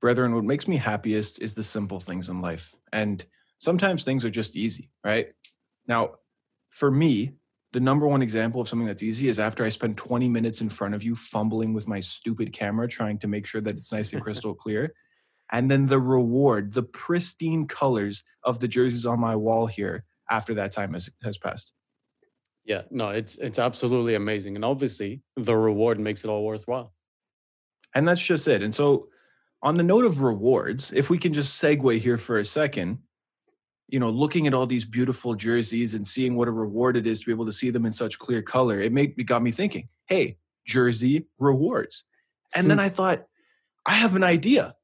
brethren, what makes me happiest is the simple things in life. And sometimes things are just easy, right? Now, for me, the number one example of something that's easy is after I spend 20 minutes in front of you fumbling with my stupid camera trying to make sure that it's nice and crystal clear. And then the reward, the pristine colors of the jerseys on my wall here after that time has, has passed. Yeah, no, it's it's absolutely amazing. And obviously the reward makes it all worthwhile. And that's just it. And so on the note of rewards, if we can just segue here for a second, you know, looking at all these beautiful jerseys and seeing what a reward it is to be able to see them in such clear color, it made it got me thinking, hey, jersey rewards. And then Hmm. I thought, I have an idea.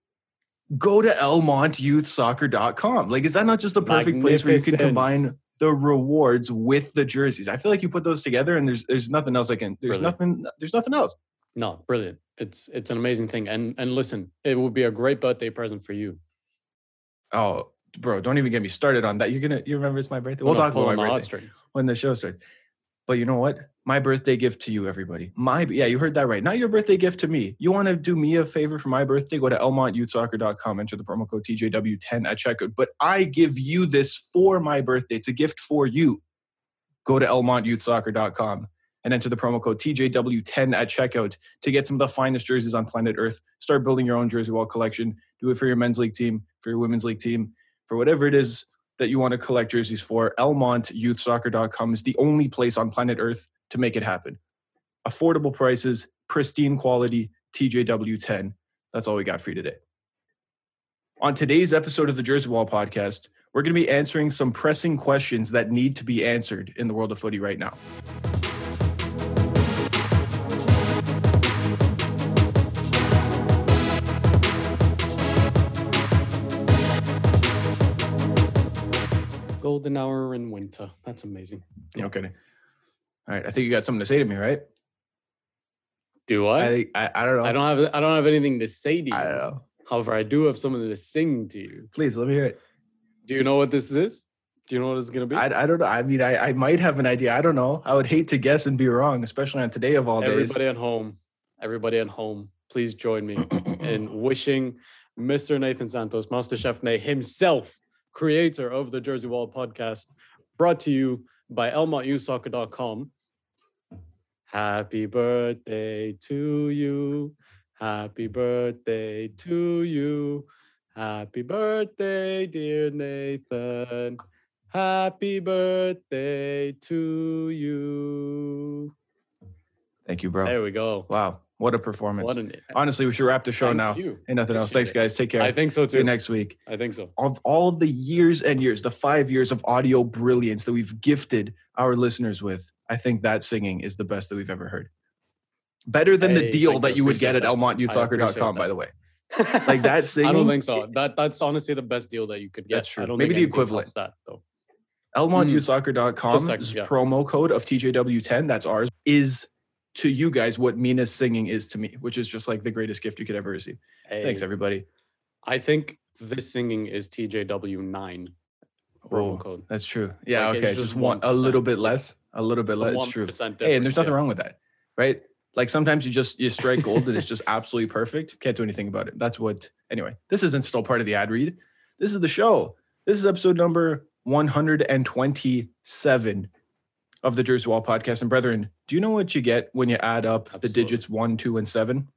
Go to elmontyouthsoccer.com. Like, is that not just the perfect place where you can combine the rewards with the jerseys? I feel like you put those together and there's there's nothing else I can there's Brilliant. nothing there's nothing else. No, brilliant. It's it's an amazing thing. And and listen, it would be a great birthday present for you. Oh, bro, don't even get me started on that. You're gonna you remember it's my birthday? We'll on- talk about my birthday when the show starts. But you know what? My birthday gift to you, everybody. My yeah, you heard that right. Not your birthday gift to me. You want to do me a favor for my birthday? Go to elmontyouthsoccer.com, enter the promo code TJW10 at checkout. But I give you this for my birthday. It's a gift for you. Go to elmontyouthsoccer.com and enter the promo code TJW10 at checkout to get some of the finest jerseys on planet Earth. Start building your own jersey wall collection. Do it for your men's league team, for your women's league team, for whatever it is that you want to collect jerseys for. ElmontYouthSoccer.com is the only place on planet Earth to make it happen. Affordable prices, pristine quality, TJW10. That's all we got for you today. On today's episode of the Jersey Wall podcast, we're going to be answering some pressing questions that need to be answered in the world of footy right now. Golden hour in winter. That's amazing. No kidding. All right, I think you got something to say to me, right? Do I? I I, I don't know. I don't have I don't have anything to say to you. I don't know. However, I do have something to sing to you. Please let me hear it. Do you know what this is? Do you know what it's gonna be? I, I don't know. I mean, I, I might have an idea. I don't know. I would hate to guess and be wrong, especially on today of all days. everybody at home, everybody at home, please join me in wishing Mr. Nathan Santos, Master Chef Nate himself, creator of the Jersey Wall podcast, brought to you by elmontyouthsoccer.com. Happy birthday to you. Happy birthday to you. Happy birthday, dear Nathan. Happy birthday to you. Thank you, bro. There we go. Wow, what a performance! What an Honestly, we should wrap the show Thank now. you. Ain't nothing else. Appreciate Thanks, it. guys. Take care. I think so See you too. next week. I think so. Of all the years and years, the five years of audio brilliance that we've gifted our listeners with, I think that singing is the best that we've ever heard. Better than the deal that you. would get at that. I elmontyouthsoccer.com, by the way. Like that singing. I don't think so. That that's honestly the best deal that you could get. That's true. I don't Maybe the equivalent. That though. elmontyouthsoccer.com's mm. second, yeah. promo code of TJW10, that's ours, is to you guys what Mina's singing is to me, which is just like the greatest gift you could ever receive. Thanks, everybody. I think this singing is TJW nine promo Oh, code. That's true. Yeah, Like, okay. just Just one, a little bit less. A little bit less. It's true. Hey, and there's nothing wrong with that, right? Like sometimes you just you strike gold and it's just absolutely perfect. Can't do anything about it. That's what. Anyway, this isn't still part of the ad read. This is the show. This is episode number 127 of the Jersey Wall podcast. And brethren, do you know what you get when you add up the digits one, two, and seven?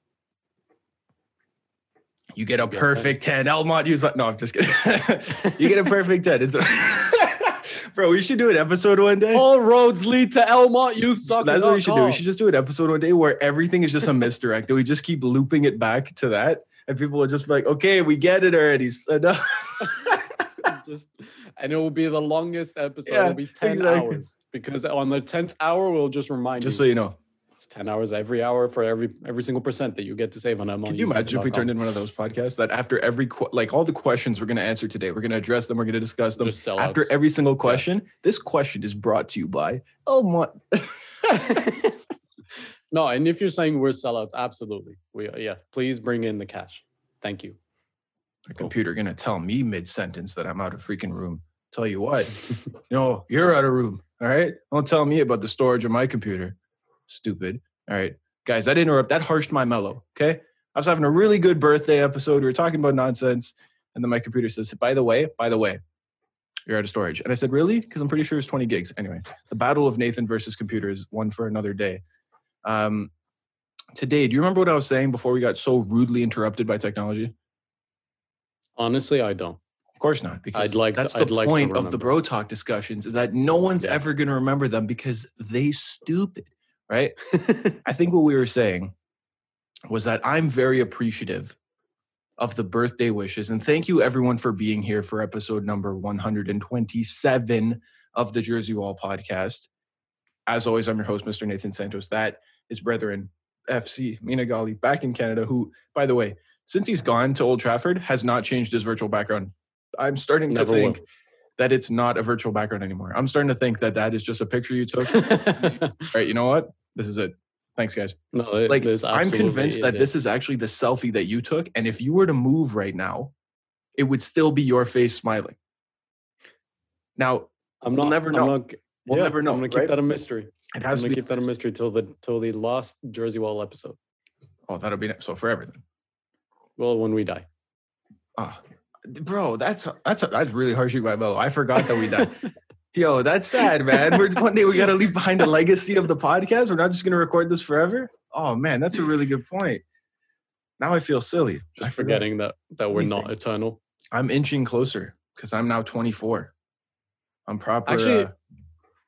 You get a You get 10. perfect 10. Elmont, use no, I'm just kidding. you get a perfect 10. It's Bro, we should do an episode one day. All roads lead to Elmont Youth Soccer. That's what we should do. We should just do an episode one day where everything is just a misdirect. and we just keep looping it back to that. And people will just be like, okay, we get it already. Uh, no. just, and it will be the longest episode. Yeah, It'll be 10 exactly. hours. Because on the 10th hour, we'll just remind just you. Just so you know. it's 10 hours every hour for every every single percent that you get to save on Elmont. Can you imagine if we turned in one of those podcasts that after every, like all the questions we're going to answer today, we're going to address them, we're going to discuss them. After every single question, this question is brought to you by Elmont. no, and if you're saying we're sellouts, absolutely. We yeah, please bring in the cash. Thank you. The computer going to tell me mid sentence that I'm out of freaking room. Tell you what, no, you're out of room. All right. Don't tell me about the storage of my computer. Stupid. All right. Guys, that interrupt, that harshed my mellow. Okay. I was having a really good birthday episode. We were talking about nonsense. And then my computer says, by the way, by the way, you're out of storage. And I said, really? Because I'm pretty sure it's 20 gigs. Anyway, the battle of Nathan versus computers, one for another day. Um, today, do you remember what I was saying before we got so rudely interrupted by technology? Honestly, I don't. Of course not. Because I'd like to- that's the I'd like to point of the bro talk discussions is that no one's Yeah. ever going to remember them because they stupid, right? I think what we were saying was that I'm very appreciative of the birthday wishes. And thank you everyone for being here for episode number 127 of the Jersey Wall podcast. As always, I'm your host, Mr. Nathan Santos. That is Brethren FC Mina Gali back in Canada, who, by the way, since he's gone to Old Trafford, has not changed his virtual background. I'm starting to Never will. think that it's not a virtual background anymore. I'm starting to think that that is just a picture you took. All right, you know what? This is it. Thanks, guys no, it- like I'm convinced that it. this is actually the selfie that you took, and if you were to move right now, it would still be your face smiling. Now I'm we'll not. never I'm know. not- We'll yeah, never know, I'm gonna keep right? that a mystery. it I'm has to gonna keep that a mystery till the till the last Jersey Wall episode. Oh, that'll be so forever then. Well, when we die. Ah, bro, that's that's that's really harsh by Mello. I forgot that we died. Yo, that's sad, man. We're one day we got to leave behind a legacy of the podcast. We're not just gonna record this forever. Oh man, that's a really good point. Now I feel silly. Just forget. forgetting that that we're not eternal. I'm inching closer because I'm now 24. I'm proper. Actually, uh,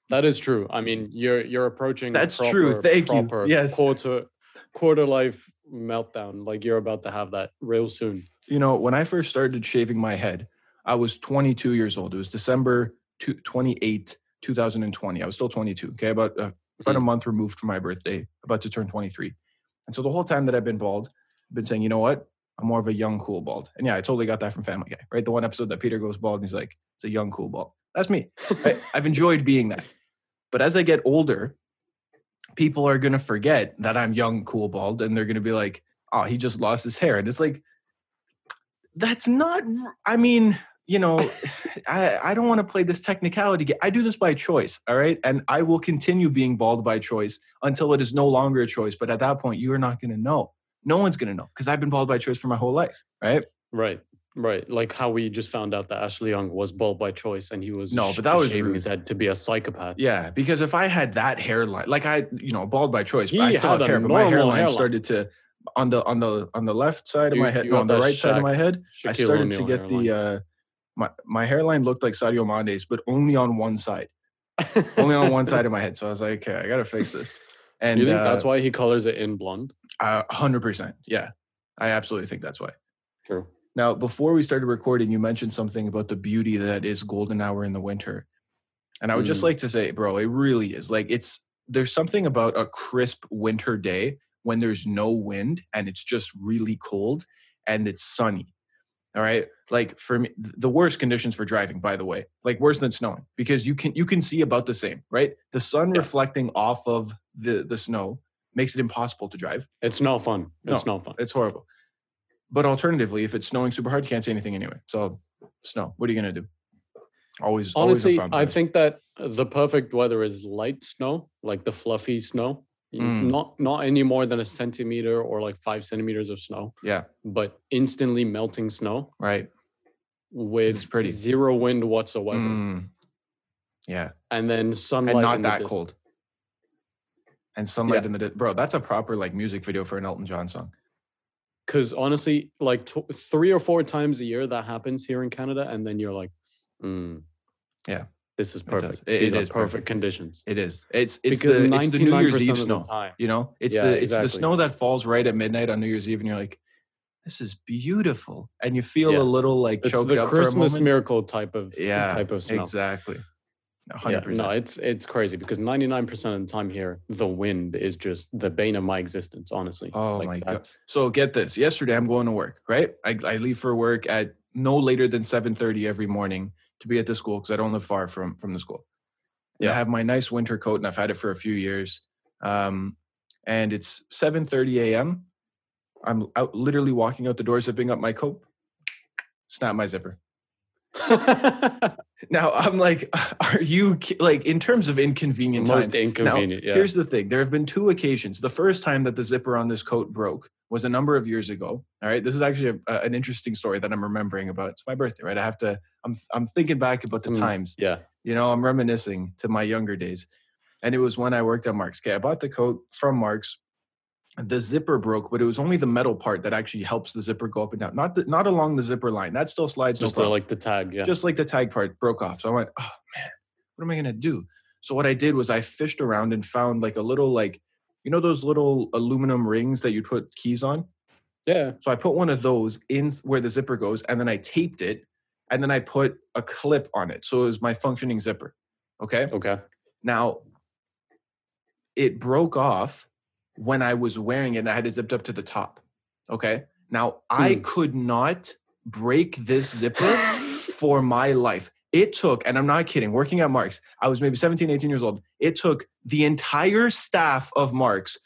That is true. I mean, you're you're approaching. That's proper, true. Thank you. proper Yes. Quarter quarter life meltdown. Like you're about to have that real soon. You know, when I first started shaving my head, I was 22 years old. It was December 28, 2020. I was still 22. Okay, about uh, about a month removed from my birthday, about to turn 23. And so the whole time that I've been bald, I've been saying, you know what? I'm more of a young, cool bald. And yeah, I totally got that from Family Guy, right? The one episode that Peter goes bald and he's like, it's a young, cool bald. That's me. right? I've enjoyed being that. But as I get older, people are going to forget that I'm young, cool, bald, and they're going to be like, oh, he just lost his hair. And it's like, that's not, i mean, you know, I, I don't want to play this technicality game. I do this by choice. All right. And I will continue being bald by choice until it is no longer a choice. But at that point, you are not going to know. No one's going to know because I've been bald by choice for my whole life. Right. Right. Right. Like how we just found out that Ashley Young was bald by choice and he was No, but that was shaving rude. his head to be a psychopath. Yeah, because if I had that hairline, like I, you know, bald by choice, but I still have hair, but my hairline, hairline. started to on the on the on the left side of my head, no, on the right side of my head. I Shaquille started to O'Neal get the uh my my hairline looked like Sadio Mane's, but only on one side, only on one side of my head. So I was like, okay, I gotta fix this. And you think uh, that's why he colors it in blonde? a hundred percent, yeah, I absolutely think that's why. True. Now, before we started recording, you mentioned something about the beauty that is golden hour in the winter. And I would just Mm. like to say, bro, it really is. Like it's there's something about a crisp winter day when there's no wind and it's just really cold and it's sunny. All right? Like for me the worst conditions for driving by the way. Like worse than snowing because you can you can see about the same, right? The sun Yeah. reflecting off of the the snow makes it impossible to drive. It's not fun. It's not fun. It's horrible. But alternatively, if it's snowing super hard, you can't see anything anyway. So snow. What are you gonna do? Always, always a Honestly, problem I think that the perfect weather is light snow, like the fluffy snow. Mm. Not not any more than a centimeter or like five centimeters of snow, Yeah. but instantly melting snow Right. with pretty. zero wind whatsoever, Mm. Yeah. and then sunlight And not that cold. And sunlight Yeah. in the di- bro. That's a proper like music video for an Elton John song. Because honestly, like tw- three or four times a year that happens here in Canada, and then you're like, mm, Yeah, this is perfect. It- it are perfect perfect. conditions. It is. It's it's because the it's the New Year's Eve snow. You know, it's Yeah, the it's the snow that falls right at midnight on New Year's Eve, and you're like, this is beautiful, and you feel Yeah. a little like it's choked the up Christmas miracle type of yeah, type of snow. exactly. Yeah, hundred percent. no, it's it's crazy because 99% of the time here, the wind is just the bane of my existence, honestly. Oh Like, my god! So get this. Yesterday, I'm going to work. Right, I, I leave for work at no later than 7:30 every morning to be at the school because I don't live far from from the school. And I have my nice winter coat, and I've had it for a few years. Um, and it's 7:30 a.m. I'm out, literally walking out the door, zipping up my coat, snap my zipper. Now I'm like, are you like in terms of inconvenient Most time? inconvenient. yeah. Here's the thing: there have been two occasions. The first time that the zipper on this coat broke was a number of years ago. All right, this is actually a, a- an interesting story that I'm remembering about. It's my birthday, right? I have to. I'm I'm thinking back about the Mm. times. yeah. You know, I'm reminiscing to my younger days, and it was when I worked at Marks. Okay, I bought the coat from Marks. The zipper broke, but it was only the metal part that actually helps the zipper go up and down. Not the, not along the zipper line. That still slides. no Just uh, the, like the tag. Yeah. just like the tag part broke off. So I went, oh man, what am I gonna do? So what I did was I fished around and found like a little like, you know those little aluminum rings that you put keys on. yeah. So I put one of those in where the zipper goes, and then I taped it, and then I put a clip on it. So it was my functioning zipper. Okay. Okay. Now it broke off when I was wearing it and I had it zipped up to the top. Okay. Now I Hmm. could not break this zipper for my life. It took, and I'm not kidding, working at Marks, I was maybe 17, 18 years old. It took the entire staff of Marks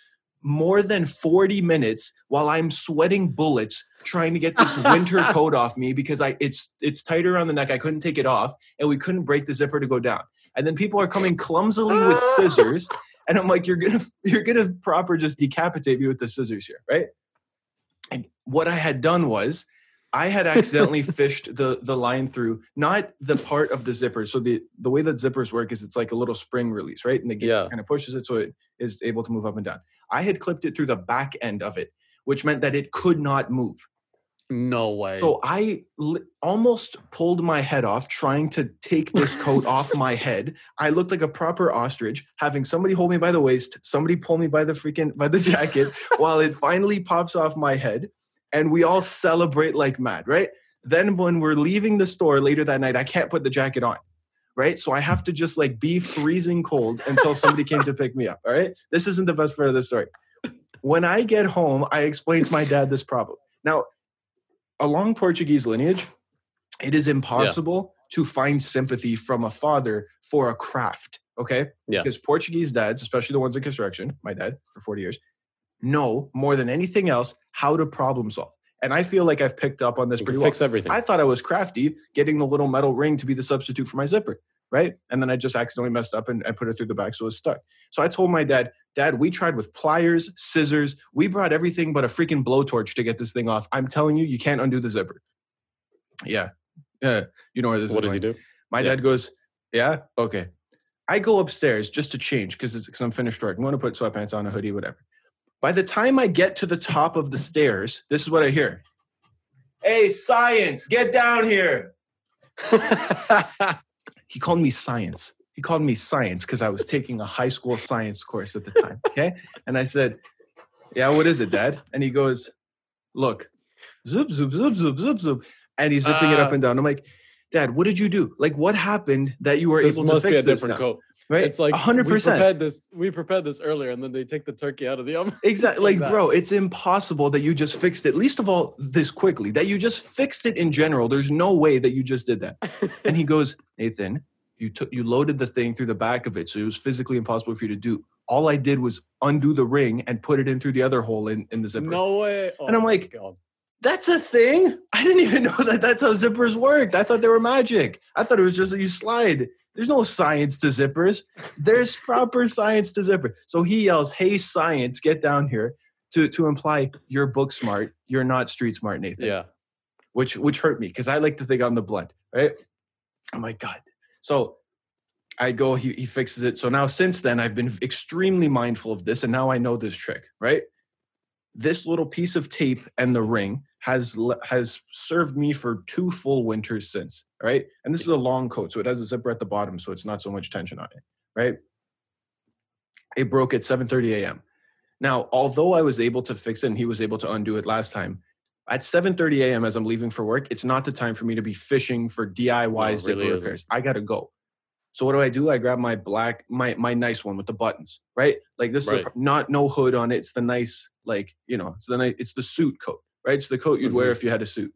more than 40 minutes while I'm sweating bullets trying to get this winter coat off me because I it's it's tighter around the neck. I couldn't take it off and we couldn't break the zipper to go down. And then people are coming clumsily with scissors and I'm like you're to you're to proper just decapitate me with the scissors here, right? And what I had done was I had accidentally fished the the line through not the part of the zipper. So the the way that zippers work is it's like a little spring release, right? And the Yeah. kind of pushes it so it is able to move up and down. I had clipped it through the back end of it, which meant that it could not move. No way. So I li- almost pulled my head off trying to take this coat off my head. I looked like a proper ostrich, having somebody hold me by the waist, somebody pull me by the freaking by the jacket, while it finally pops off my head, and we all celebrate like mad, right? Then when we're leaving the store later that night, I can't put the jacket on. Right. So I have to just like be freezing cold until somebody came to pick me up. All right. This isn't the best part of the story. When I get home, I explain to my dad this problem. Now, along Portuguese lineage, it is impossible to find sympathy from a father for a craft. Okay. Yeah. Because Portuguese dads, especially the ones in construction, my dad for 40 years, know more than anything else how to problem solve. And I feel like I've picked up on this you pretty can well. fix everything. I thought I was crafty getting the little metal ring to be the substitute for my zipper, right? And then I just accidentally messed up and I put it through the back so it was stuck. So I told my dad, Dad, we tried with pliers, scissors, we brought everything but a freaking blowtorch to get this thing off. I'm telling you, you can't undo the zipper. Yeah. Yeah. You know where this what is does going. he do? My Yeah. dad goes, Yeah, okay. I go upstairs just to change because it's because I'm finished work. I'm going to put sweatpants on, a hoodie, whatever. By the time I get to the top of the stairs, this is what I hear. Hey, science, get down here. He called me science. He called me science because I was taking a high school science course at the time. Okay. And I said, Yeah, what is it, Dad? And he goes, Look, zoop, zoop, zoop, zoop, zoop, zoop. And he's zipping it up Ah. and down. I'm like, Dad, what did you do? Like, what happened that you were able to fix this now? coat. Right? It's like hundred We percent. prepared this. We prepared this earlier, and then they take the turkey out of the oven. Exactly. like Like, bro, it's impossible that you just fixed it. Least of all, this quickly. That you just fixed it in general. There's no way that you just did that. And he goes, Nathan, you took you loaded the thing through the back of it, so it was physically impossible for you to do. All I did was undo the ring and put it in through the other hole in, in the zipper. no way. Oh and I'm Oh like, God. That's a thing. I didn't even know that that's how zippers worked. I thought they were magic. I thought it was just that you slide. There's no science to zippers. There's proper science to zipper. So he yells, "Hey, science, get down here!" to to imply you're book smart. You're not street smart, Nathan. yeah. Which which hurt me because I like to think I'm the blunt, right? Oh my god. So I go. He he fixes it. So now since then I've been extremely mindful of this, and now I know this trick, right? This little piece of tape and the ring has has served me for two full winters since, right? And this is a long coat, so it has a zipper at the bottom, so it's not so much tension on it, right? It broke at 7:30 a.m. Now, although I was able to fix it and he was able to undo it last time, at 7:30 a.m. as I'm leaving for work, it's not the time for me to be fishing for DIY No, really repairs. I gotta go. So what do I do? I grab my black, my my nice one with the buttons, right? Like this is a, not no hood on it. It's the nice, like you know, it's the nice, it's the suit coat, right? It's the coat you'd wear Mhm. if you had a suit.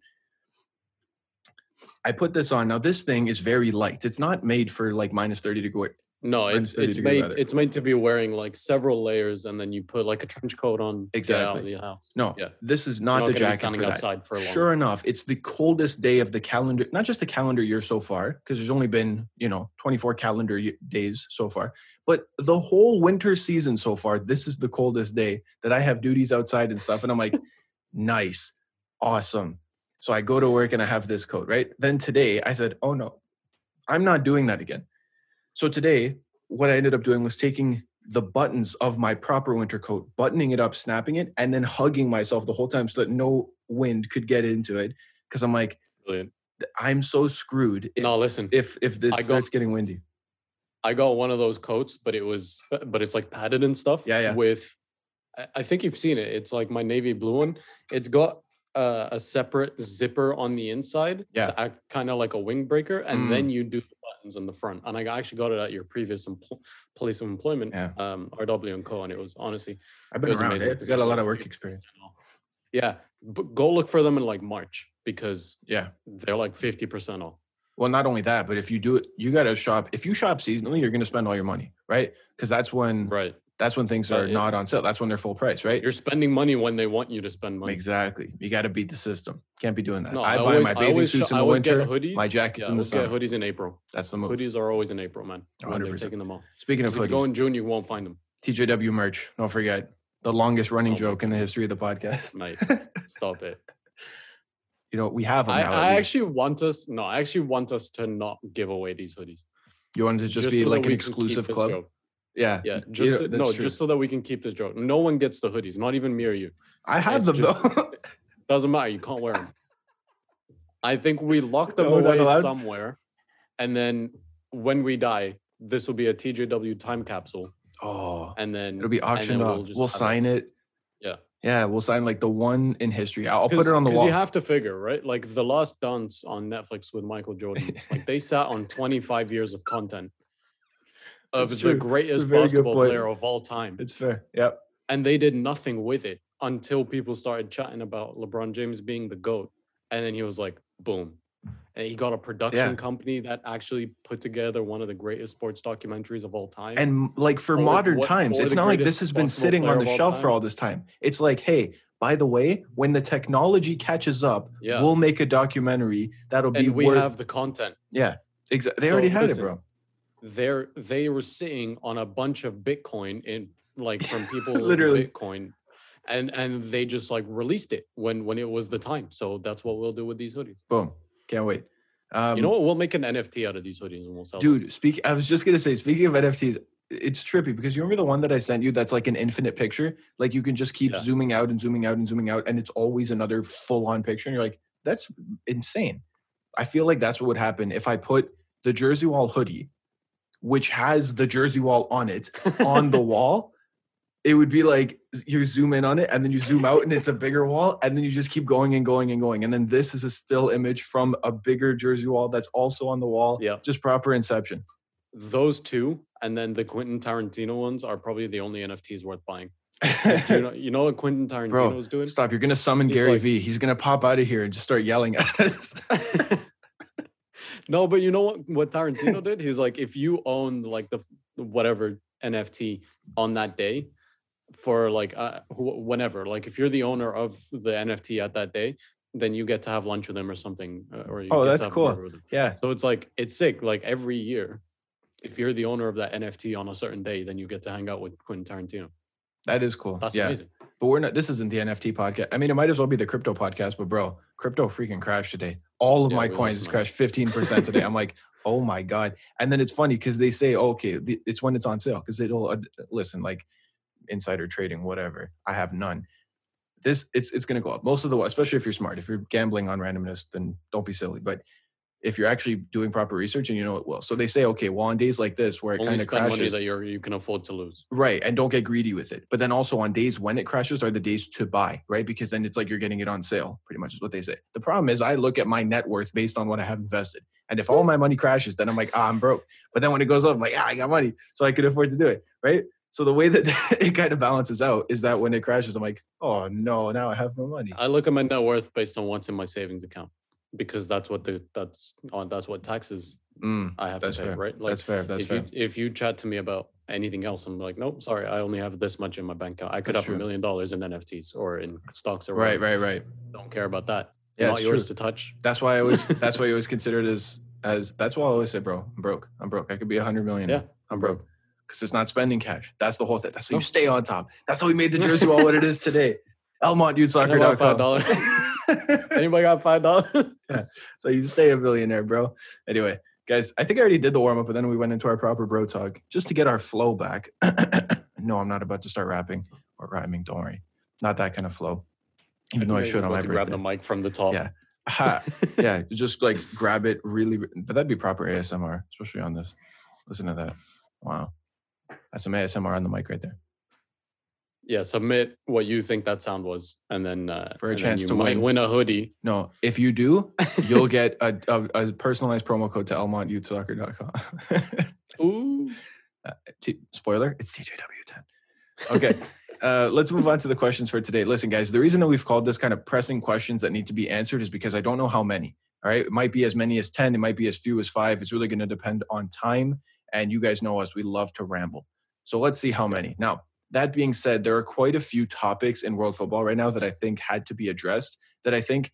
I put this on. Now this thing is very light. It's not made for like minus 30 degree No, it's it's made weather. it's made to be wearing like several layers, and then you put like a trench coat on. get out of Exactly. house. No, Yeah. this is You're not the jacket standing for that. outside for a long. Sure enough, it's the coldest day of the calendar, not just the calendar year so far, because there's only been, you know, 24 calendar days so far, but the whole winter season so far, this is the coldest day that I have duties outside and stuff. And I'm like, nice, awesome. So I go to work and I have this coat, right? Then today I said, oh no, I'm not doing that again. So today, what I ended up doing was taking the buttons of my proper winter coat, buttoning it up, snapping it, and then hugging myself the whole time so that no wind could get into it. Because I'm like, Brilliant. I'm so screwed if No, listen, if, if this I got- starts getting windy. I got one of those coats, but it was but it's like padded and stuff. Yeah, yeah. With, I think you've seen it. It's like my navy blue one. It's got uh, a separate zipper on the inside Yeah. to act kind of like a windbreaker, and Mm. then you do the buttons in the front. And I actually got it at your previous empl- place of employment, Yeah. um, RW and Co. And it was honestly I've been was around amazing it. 'cause Got a lot of work experience. Yeah, but go look for them in like March because Yeah. they're like fifty percent off. Well, not only that, but if you do it, you got to shop. If you shop seasonally, you're going to spend all your money, right? Because that's when Right, that's when things are not on sale. That's when they're full price, right? you're spending money when they want you to spend money. Exactly. You got to beat the system. Can't be doing that. No, I, buy always- my bathing suits sho- in the winter. hoodies. my jackets Yeah, in the summer. hoodies in April. That's the move. Hoodies are always in April, man. when they're 100%. taking them off. Speaking of If you go in June, you won't find them. TJW merch. Don't forget the longest running Oh joke in the history of the podcast. Mate, stop it. You know, we have them I, now. I actually want us. No, I actually want us to not give away these hoodies. you wanted to just, be so like an we can keep exclusive club. Yeah. Yeah, You just know, to- no, true. just so that we can keep this joke. No one gets the hoodies, not even me or you. I have them just- though. Doesn't matter. You can't wear them. I think we lock them No, away somewhere, and then when we die, this will be a TJW time capsule, oh, and then it'll be auctioned off. just We'll have it. sign it. Yeah. Yeah, we'll sign like the one in history. I'll put it on the Because wall. you have to figure, right? Like the Last Dance on Netflix with Michael Jordan. like they sat on 25 years of content of the true. greatest basketball player of all time. it's fair. Yep. And they did nothing with it until people started chatting about LeBron James being the GOAT. And then he was like, boom. And he got a production Yeah. company that actually put together one of the greatest sports documentaries of all time. And like for Or modern what- times, it's not like this has been sitting on the shelf for all this time. It's like, hey, by the way, when the technology catches up, yeah. we'll make a documentary that'll be and we worth. have the content. yeah, exactly. They So, already had listen, it, bro. They're they were sitting on a bunch of Bitcoin in like from people Literally. Bitcoin, and and they just like released it when when it was the time. So that's what we'll do with these hoodies. Boom. Can't wait. Um, you know what? We'll make an NFT out of these hoodies and we'll sell. them. dude speak i was just gonna say speaking of nfts it's trippy because you remember the one that i sent you that's like an infinite picture like you can just keep Yeah. zooming out and zooming out and zooming out and it's always another full-on picture and you're like that's insane i feel like that's what would happen if i put the jersey wall hoodie which has the jersey wall on it on the wall it would be like you zoom in on it and then you zoom out and it's a bigger wall and then you just keep going and going and going and then this is a still image from a bigger jersey wall that's also on the wall Yeah. just proper inception Those two, and then the Quentin Tarantino ones are probably the only NFTs worth buying. you know, you know what Quentin Tarantino Bro, was doing? stop you're gonna summon He's gary like- vee he's gonna pop out of here and just start yelling at us no, but you know what? What Tarantino did? He's like, if you own like the whatever NFT on that day, for like uh, wh- whenever, like if you're the owner of the NFT at that day, then you get to have lunch with them or something. uh, Or you Oh, get to that's cool. yeah So it's like it's sick. Like every year, if you're the owner of that NFT on a certain day, then you get to hang out with Quentin Tarantino. that is cool That's yeah amazing. But we're not this isn't the nft podcast. I mean it might as well be the crypto podcast but bro crypto freaking crashed today. All of Yeah, my coins lost crashed 15% today. I'm like oh my god. And then it's funny because they say okay it's when it's on sale. Because it'll uh, listen like insider trading whatever. I have none. This it's it's going to go up. Most of the way, especially if you're smart. If you're gambling on randomness then don't be silly. But if you're actually doing proper research and you know it will so they say okay well on days like this where it kind of spend money crashes that you're you can afford to lose. Right. And don't get greedy with it. But then also on days when it crashes are the days to buy, right? Because then it's like you're getting it on sale, pretty much is what they say. The problem is I look at my net worth based on what I have invested. And if all my money crashes, then I'm like, ah, I'm broke. But then when it goes up, I'm like, ah, I got money. So I could afford to do it. Right. So the way that it kind of balances out is that when it crashes, I'm like, oh no, now I have no money. I look at my net worth based on what's in my savings account. Because that's what the that's on that's what taxes Mm, I have that's to pay, fair. right? that's fair. That's if fair. you if you chat to me about anything else, I'm like, nope, sorry, I only have this much in my bank account. I could That's have a million dollars in NFTs or in stocks or Right, whatever. right, right. Don't care about that. Yeah, Not yours true. to touch. That's why I always. that's why you always consider it as as. That's why I always say, bro, I'm broke. I'm broke. I could be a hundred million. Yeah, I'm broke because it's not spending cash. That's the whole thing. That's how you stay on top. That's how we made the jersey wall what it is today. ElmontYouthSoccer.com. $5. Anybody got five dollars? yeah. so you stay a billionaire, bro. Anyway, guys, I think I already did the warm up, but then we went into our proper bro talk just to get our flow back. no, I'm not about to start rapping or rhyming. Don't worry, not that kind of flow. Even though I should on my to grab the mic from the top. Yeah. Ha. yeah, just like grab it really, but that'd be proper ASMR, especially on this. Listen to that. Wow, that's some ASMR on the mic right there. Yeah, submit what you think that sound was, and then uh, For a chance to might win. win a hoodie. No, if you do, you'll get a, a, a personalized promo code to elmontyouthsoccer.com. Ooh, T- spoiler, it's TJW10. Okay. Uh, let's move on to the questions for today. Listen, guys, the reason that we've called this kind of pressing questions that need to be answered is because I don't know how many. All right. It might be as many as 10, it might be as few as five. It's really going to depend on time. And you guys know us, we love to ramble. So let's see how many. Now, that being said, there are quite a few topics in world football right now that I think had to be addressed. That I think,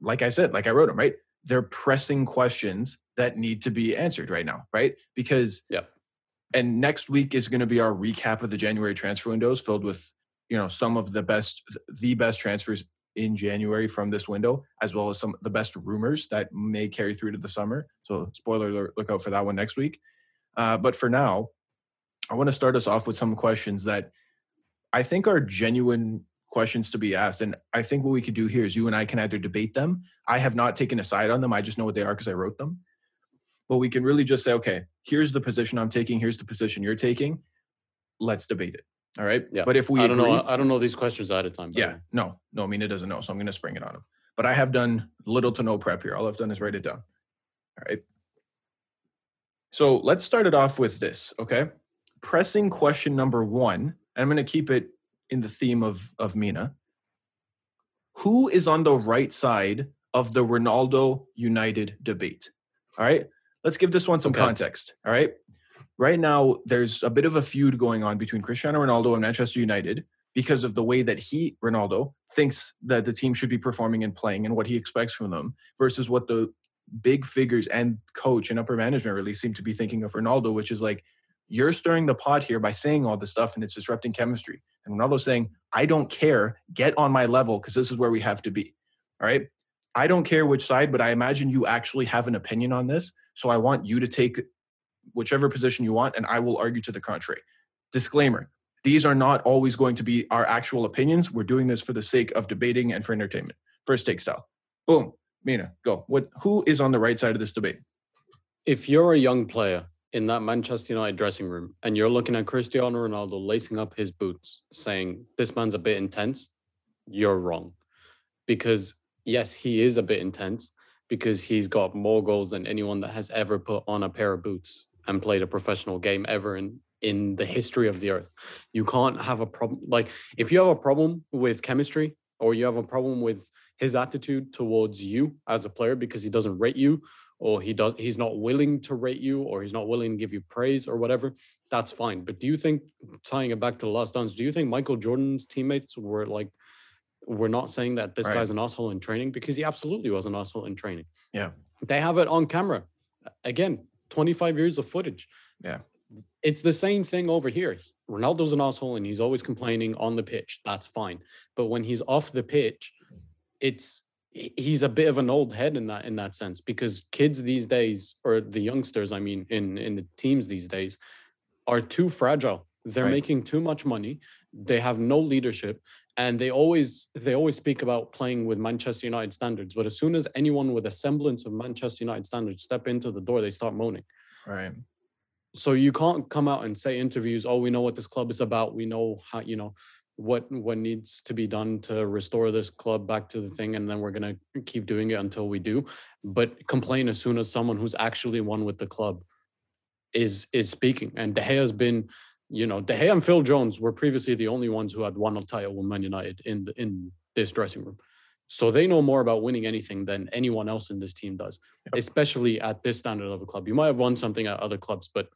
like I said, like I wrote them, right? They're pressing questions that need to be answered right now, right? Because Yep. and next week is going to be our recap of the January transfer windows, filled with you know some of the best, the best transfers in January from this window, as well as some of the best rumors that may carry through to the summer. So, spoiler alert, look out for that one next week. Uh, but for now, I want to start us off with some questions that I think are genuine questions to be asked. And I think what we could do here is you and I can either debate them. I have not taken a side on them. I just know what they are because I wrote them. But we can really just say, okay, here's the position I'm taking. Here's the position you're taking. Let's debate it. All right. Yeah. But if we I don't agree, know. I don't know these questions out of time. yeah, no, no, Mina doesn't know, so I'm going to spring it on him. But I have done little to no prep here. All I've done is write it down. All right. So let's start it off with this, okay? Pressing question number one, and I'm going to keep it in the theme of of Mina. Who is on the right side of the Ronaldo United debate? All right. Let's give this one some Okay. context. All right. Right now, there's a bit of a feud going on between Cristiano Ronaldo and Manchester United because of the way that he, Ronaldo, thinks that the team should be performing and playing and what he expects from them versus what the big figures and coach and upper management really seem to be thinking of Ronaldo, which is like, you're stirring the pot here by saying all this stuff and it's disrupting chemistry. And Ronaldo's saying, I don't care, get on my level because this is where we have to be. All right. I don't care which side, but I imagine you actually have an opinion on this. So I want you to take whichever position you want, and I will argue to the contrary. Disclaimer these are not always going to be our actual opinions. We're doing this for the sake of debating and for entertainment. First take style. Boom. Mina, go. What who is on the right side of this debate? If you're a young player in that Manchester United dressing room and you're looking at Cristiano Ronaldo lacing up his boots, saying this man's a bit intense, you're wrong. Because yes, he is a bit intense because he's got more goals than anyone that has ever put on a pair of boots and played a professional game ever in in the history of the earth. You can't have a problem like if you have a problem with chemistry or you have a problem with his attitude towards you as a player because he doesn't rate you or he does he's not willing to rate you or he's not willing to give you praise or whatever that's fine. But do you think tying it back to the last dance do you think michael jordan's teammates were like were not saying that this Right. guy's an asshole in training? Because he absolutely was an asshole in training. Yeah. they have it on camera. Again 25 years of footage. Yeah. it's the same thing over here. Ronaldo's an asshole and he's always complaining on the pitch. That's fine. But when he's off the pitch it's he's a bit of an old head in that in that sense because kids these days or the youngsters i mean in in the teams these days are too fragile. They're Right. making too much money. They have no leadership and they always they always speak about playing with manchester united standards but as soon as anyone with a semblance of manchester united standards step into the door they start moaning. Right. So you can't come out and say interviews oh we know what this club is about. We know how you know what what needs to be done to restore this club back to the mm-hmm. thing and then we're going to keep doing it until we do but complain as soon as someone who's actually won with the club is is speaking and De Gea has been you know De Gea and Phil Jones were previously the only ones who had won a title with Man United in the, in this dressing room So they know more about winning anything than anyone else in this team does, Yep. especially at this standard of a club. You might have won something at other clubs, but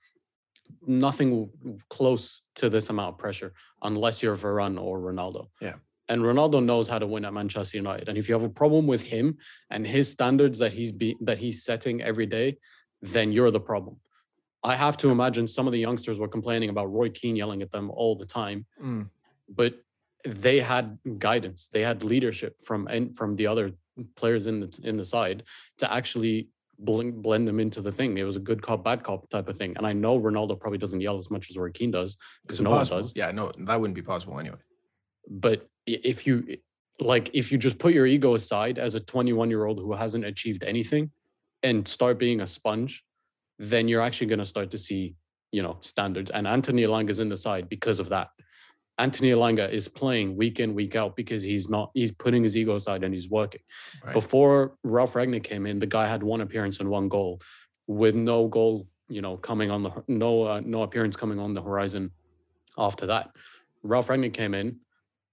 nothing close to this amount of pressure unless you're Varane or Ronaldo. Yeah. And Ronaldo knows how to win at Manchester United. And if you have a problem with him and his standards that he's be that he's setting every day, then you're the problem. I have to imagine some of the youngsters were complaining about Roy Keane yelling at them all the time, Mm. but they had guidance, they had leadership from and from the other players in the in the side to actually blend, blend them into the thing. It was a good cop, bad cop type of thing. And I know Ronaldo probably doesn't yell as much as Roy Keane does because no one does. Yeah, no, that wouldn't be possible anyway. But if you like, if you just put your ego aside as a 21 year old who hasn't achieved anything and start being a sponge, then you're actually going to start to see, you know, standards. And Anthony Elanga is in the side because of that. Anthony Elanga is playing week in, week out because he's not, he's putting his ego aside and he's working. Right. Before Ralf Rangnick came in, the guy had one appearance and one goal with no goal, you know, coming on the, no, uh, no appearance coming on the horizon after that. Ralf Rangnick came in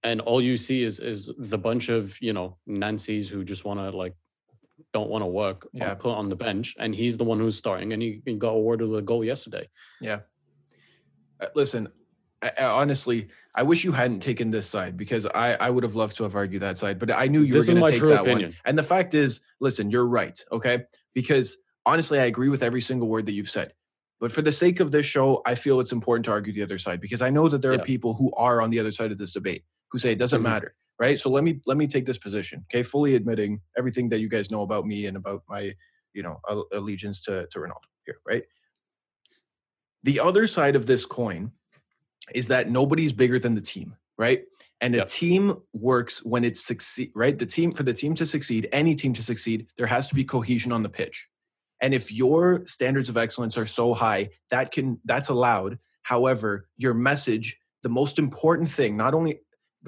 and all you see is is the bunch of you know Nancy's who just want to like don't want to work Yeah. put on the bench and he's the one who's starting and he, he got awarded a goal yesterday Yeah. Uh, listen, I, I, honestly, I wish you hadn't taken this side because I, I would have loved to have argued that side, but I knew you This is were going to take that opinion. one. And the fact is, listen, you're right. Okay. Because honestly, I agree with every single word that you've said. But for the sake of this show, I feel it's important to argue the other side because I know that there Yeah. are people who are on the other side of this debate who say it doesn't Mhm. matter. Right. So let me let me take this position. Okay. Fully admitting everything that you guys know about me and about my, you know, allegiance to, to Ronaldo here. Right. The other side of this coin is that nobody's bigger than the team, right? And a Yep. team works when it's succeed, right? The team for the team to succeed, any team to succeed, there has to be cohesion on the pitch. And if your standards of excellence are so high, that can that's allowed. However, your message, the most important thing, not only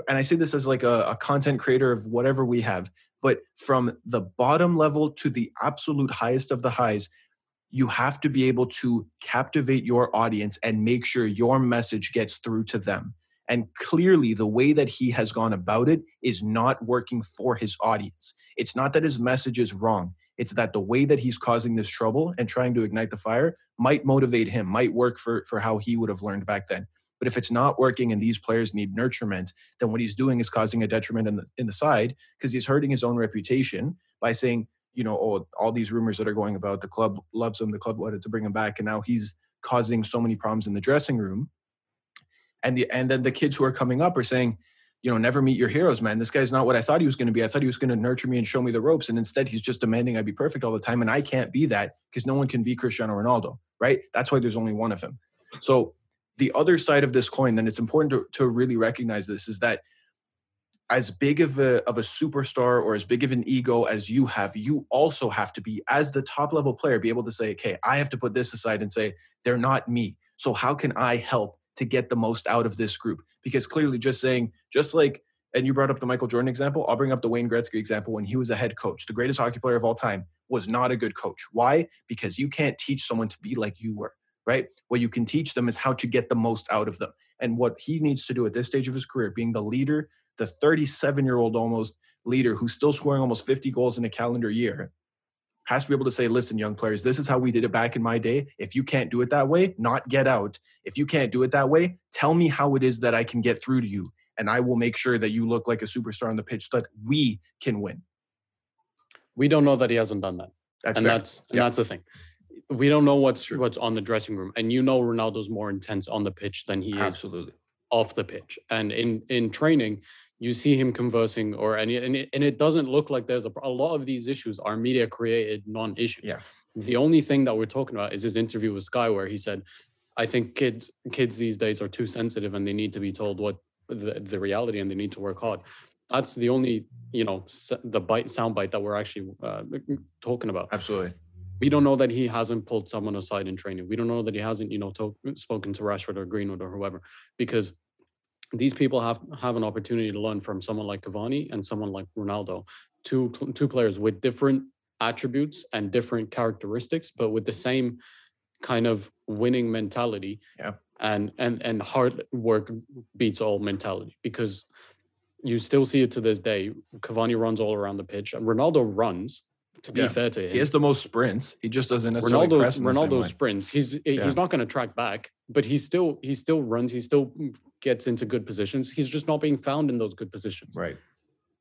and I say this as like a, a content creator of whatever we have, but from the bottom level to the absolute highest of the highs, you have to be able to captivate your audience and make sure your message gets through to them. And clearly, the way that he has gone about it is not working for his audience. It's not that his message is wrong. It's that the way that he's causing this trouble and trying to ignite the fire might motivate him, might work for, for how he would have learned back then. But if it's not working and these players need nurturement, then what he's doing is causing a detriment in the, in the side because he's hurting his own reputation by saying, you know, oh, all these rumors that are going about the club loves him, the club wanted to bring him back, and now he's causing so many problems in the dressing room. And the and then the kids who are coming up are saying, you know, never meet your heroes, man. This guy's not what I thought he was going to be. I thought he was going to nurture me and show me the ropes, and instead he's just demanding I be perfect all the time, and I can't be that because no one can be Cristiano Ronaldo, right? That's why there's only one of him. So the other side of this coin, then it's important to, to really recognize this is that as big of a of a superstar or as big of an ego as you have, you also have to be as the top level player, be able to say, okay, I have to put this aside and say they're not me. So how can I help to get the most out of this group? Because clearly, just saying, just like, and you brought up the Michael Jordan example, I'll bring up the Wayne Gretzky example when he was a head coach. The greatest hockey player of all time was not a good coach. Why? Because you can't teach someone to be like you were, right? What you can teach them is how to get the most out of them. And what he needs to do at this stage of his career, being the leader, the 37 year old almost leader who's still scoring almost 50 goals in a calendar year, has to be able to say, listen, young players, this is how we did it back in my day. If you can't do it that way, not get out. If you can't do it that way, tell me how it is that I can get through to you. And I will make sure that you look like a superstar on the pitch so that we can win. we don't know that he hasn't done that That's and fair. that's and Yeah. that's the thing we don't know what's True. what's on the dressing room and you know ronaldo's more intense on the pitch than he is off the pitch. And in in training, you see him conversing, or any and it, and it doesn't look like there's a, a lot of these issues are media created non-issues. Yeah. The only thing that we're talking about is his interview with Sky, where he said, "I think kids kids these days are too sensitive, and they need to be told what the, the reality, and they need to work hard." That's the only you know the bite sound bite that we're actually uh, talking about Absolutely. we don't know that he hasn't pulled someone aside in training. We don't know that he hasn't, you know, to- spoken to Rashford or Greenwood or whoever, because these people have have an opportunity to learn from someone like Cavani and someone like Ronaldo, two two players with different attributes and different characteristics, but with the same kind of winning mentality. Yeah. And and and hard work beats all mentality because you still see it to this day. Cavani runs all around the pitch. Ronaldo runs. To be Yeah. fair to him, He has the most sprints. He just doesn't necessarily Ronaldo press in the same Ronaldo sprints. He's eh, Yeah. he's not going to track back, but he still he still runs. He still gets into good positions. He's just not being found in those good positions. Right.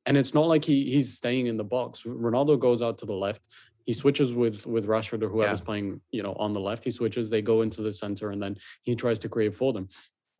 And it's not like he he's staying in the box. Ronaldo goes out to the left. He switches with with Rashford or whoever's playing, you know, on the left. He switches. They go into the center, and then he tries to create for them.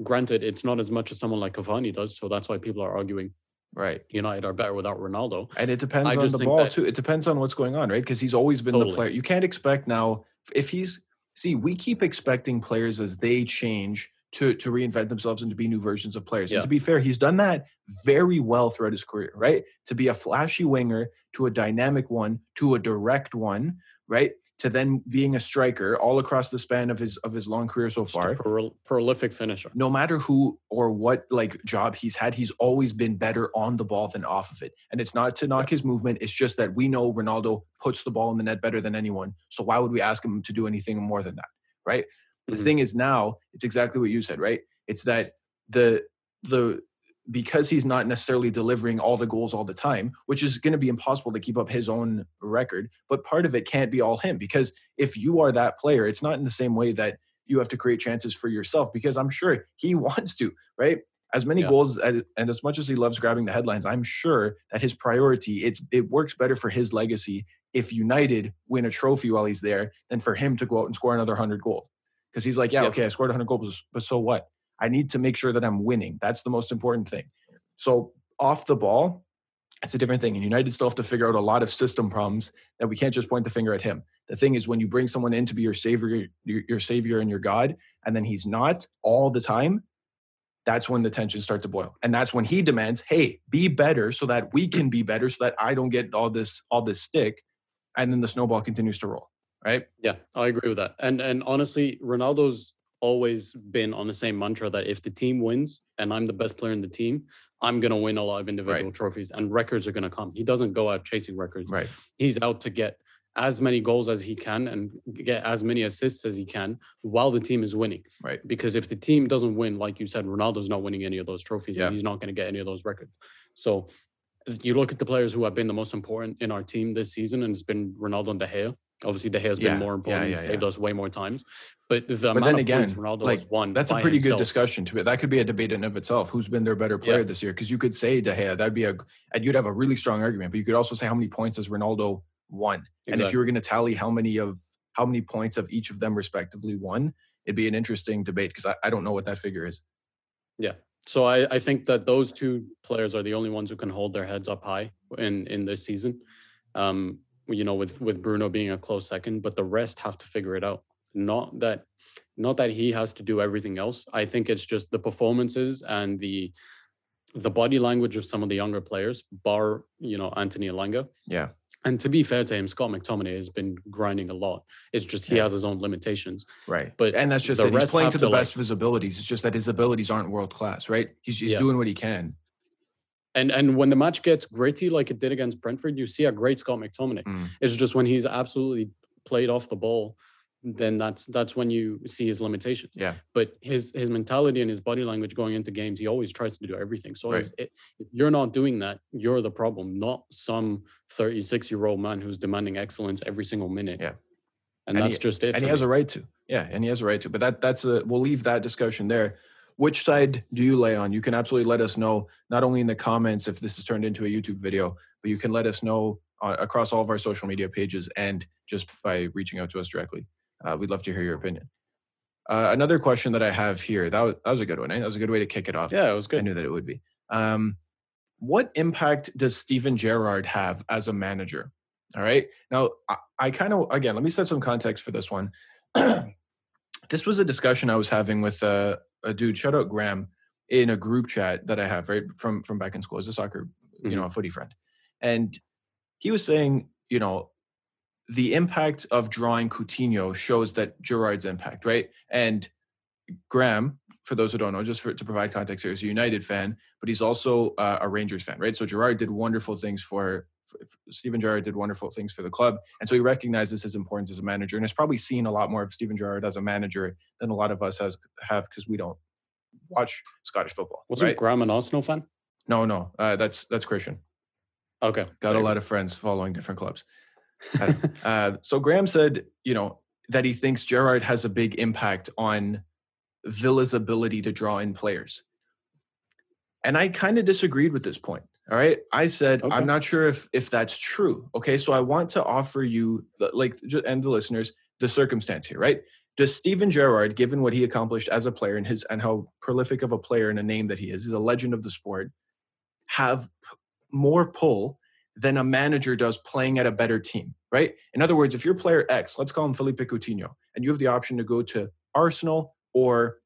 Granted, it's not as much as someone like Cavani does, so that's why people are arguing Right. United are better without Ronaldo. And it depends I on the ball that- too. It depends on what's going on, right? Because he's always been the player. You can't expect now if he's see, we keep expecting players as they change to to reinvent themselves and to be new versions of players. Yeah. And to be fair, he's done that very well throughout his career, right? To be a flashy winger, to a dynamic one, to a direct one, right? To then being a striker all across the span of his of his long career so Just a far. prol- prolific finisher. no matter who or what like job he's had, he's always been better on the ball than off of it. And it's not to knock his movement. It's just that we know Ronaldo puts the ball in the net better than anyone. So why would we ask him to do anything more than that? Right. The Mhm. thing is now, it's exactly what you said, right? It's that the the because he's not necessarily delivering all the goals all the time, which is going to be impossible to keep up his own record. But part of it can't be all him because if you are that player, it's not in the same way that you have to create chances for yourself because I'm sure he wants to, right? As many Yeah. goals as, and as much as he loves grabbing the headlines, I'm sure that his priority it's it works better for his legacy if United win a trophy while he's there than for him to go out and score another 100 goals. Because he's like, yeah, Yeah. okay, I scored 100 goals, but so what? I need to make sure that I'm winning. That's the most important thing. So off the ball, it's a different thing. And United still have to figure out a lot of system problems that we can't just point the finger at him. The thing is, when you bring someone in to be your savior, your, your savior and your God, and then he's not all the time, that's when the tensions start to boil. And that's when he demands, "Hey, be better, so that we can be better, so that I don't get all this all this stick." And then the snowball continues to roll. Right? Yeah, I agree with that. And and honestly, Ronaldo's always been on the same mantra that if the team wins and I'm the best player in the team, I'm gonna win a lot of individual trophies and records are gonna come. He doesn't go out chasing records. Right. He's out to get as many goals as he can and get as many assists as he can while the team is winning. Right. Because if the team doesn't win, like you said, Ronaldo's not winning any of those trophies Yeah. and he's not going to get any of those records. So you look at the players who have been the most important in our team this season, and it's been Ronaldo and De Gea. Obviously, De Gea has Yeah, been more yeah, important. He's yeah, saved yeah. us way more times. But the But amount then of again, points Ronaldo like, has won. That's a by pretty good himself- discussion to it. That could be a debate in of itself. Who's been their better player Yeah. this year? Because you could say De Gea, that'd be a, and you'd have a really strong argument. But you could also say how many points has Ronaldo won? And if Exactly. you were going to tally how many of how many points of each of them respectively won, it'd be an interesting debate because I, I don't know what that figure is. Yeah. So I, I think that those two players are the only ones who can hold their heads up high in in this season. Um, you know, with with Bruno being a close second, but the rest have to figure it out. Not that not that he has to do everything else. I think it's just the performances and the the body language of some of the younger players, bar, you know, Anthony Elanga. Yeah. And to be fair to him, Scott McTominay has been grinding a lot. It's just he Yeah. has his own limitations. Right. But and that's just the it. He's rest playing to the to, like- best of his abilities. It's just that his abilities aren't world class, right? He's, he's Yeah. doing what he can. And and when the match gets gritty like it did against Brentford, you see a great Scott McTominay. Mm. It's just when he's absolutely played off the ball, then that's that's when you see his limitations. Yeah. But his his mentality and his body language going into games, he always tries to do everything. So Right. if, it, if you're not doing that, you're the problem, not some 36 year old man who's demanding excellence every single minute. Yeah. And, And he- that's just it. and he has a right to. Yeah, and he has a right to. But that that's a we'll leave that discussion there. Which side do you lay on? You can absolutely let us know not only in the comments if this is turned into a YouTube video, but you can let us know uh, across all of our social media pages and just by reaching out to us directly. Uh, we'd love to hear your opinion. Uh, another question that I have here that was, that was a good one. Eh? That was a good way to kick it off. yeah, it was good. I knew that it would be. Um, what impact does Steven Gerrard have as a manager? All right. Now, I, I kind of, again, let me set some context for this one. this was a discussion I was having with uh, a dude, shout out Graham, in a group chat that I have, right, from, from back in school as a soccer, you know, a footy friend. And he was saying, you know, the impact of drawing Coutinho shows that Gerrard's impact, right? And Graham, for those who don't know, just for, to provide context here, is a United fan, but he's also uh, a Rangers fan, right? So Gerrard did wonderful things for Steven Gerrard did wonderful things for the club, and so he recognizes his importance as a manager, and has probably seen a lot more of Steven Gerrard as a manager than a lot of us has have because we don't watch Scottish football, Wasn't right? Graham an Arsenal fan? No, no, uh, that's that's Christian. Okay. Got a lot of friends following different clubs. Uh, uh, so Graham said, you know, that he thinks Gerrard has a big impact on Villa's ability to draw in players. And I kind of disagreed with this point. All right. I said, Okay. I'm not sure if if that's true. Okay. So I want to offer you like and the listeners the circumstance here, right? Does Steven Gerrard, given what he accomplished as a player and his and how prolific of a player and a name that he is, he's a legend of the sport, have more pull than a manager does playing at a better team, right? In other words, if you're player X, let's call him Felipe Coutinho, and you have the option to go to Arsenal or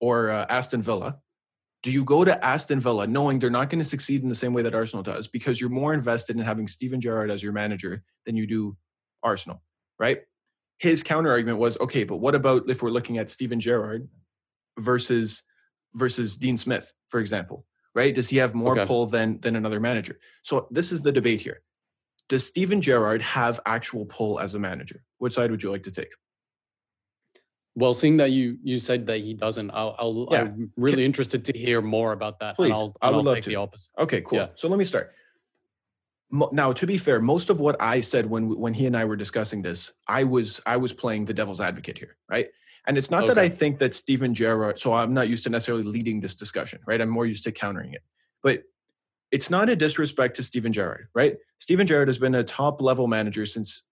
or uh, Aston Villa, do you go to Aston Villa knowing they're not going to succeed in the same way that Arsenal does because you're more invested in having Steven Gerrard as your manager than you do Arsenal, right? His counter argument was, okay, but what about if we're looking at Steven Gerrard versus versus Dean Smith, for example, right? Does he have more Okay. pull than than another manager? So this is the debate here. Does Steven Gerrard have actual pull as a manager? Which side would you like to take? Well, seeing that you you said that he doesn't, I'll, I'll Yeah. I'm really interested to hear more about that. Please, and I'll, I would I'll love to. the opposite. Okay, cool. Yeah. So let me start. Now, to be fair, most of what I said when when he and I were discussing this, I was I was playing the devil's advocate here, right? And it's not that I think that Steven Gerrard. So I'm not used to necessarily leading this discussion, right? I'm more used to countering it. But it's not a disrespect to Steven Gerrard, right? Steven Gerrard has been a top level manager since.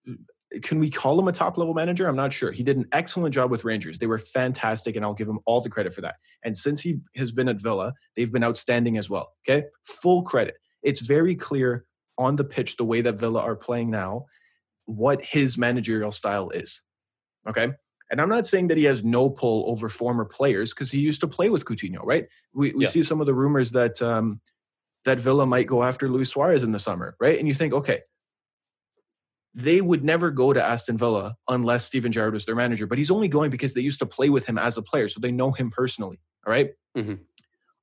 Can we call him a top level manager? I'm not sure. He did an excellent job with Rangers. They were fantastic, and I'll give him all the credit for that. And since he has been at Villa, they've been outstanding as well. Okay, full credit. It's very clear on the pitch the way that Villa are playing now what his managerial style is. Okay. And I'm not saying that he has no pull over former players because he used to play with Coutinho, right? We, we Yeah. see some of the rumors that um, that Villa might go after Luis Suarez in the summer, right? And you think, okay, they would never go to Aston Villa unless Steven Gerrard was their manager, but he's only going because they used to play with him as a player, so they know him personally. All right? Mhm.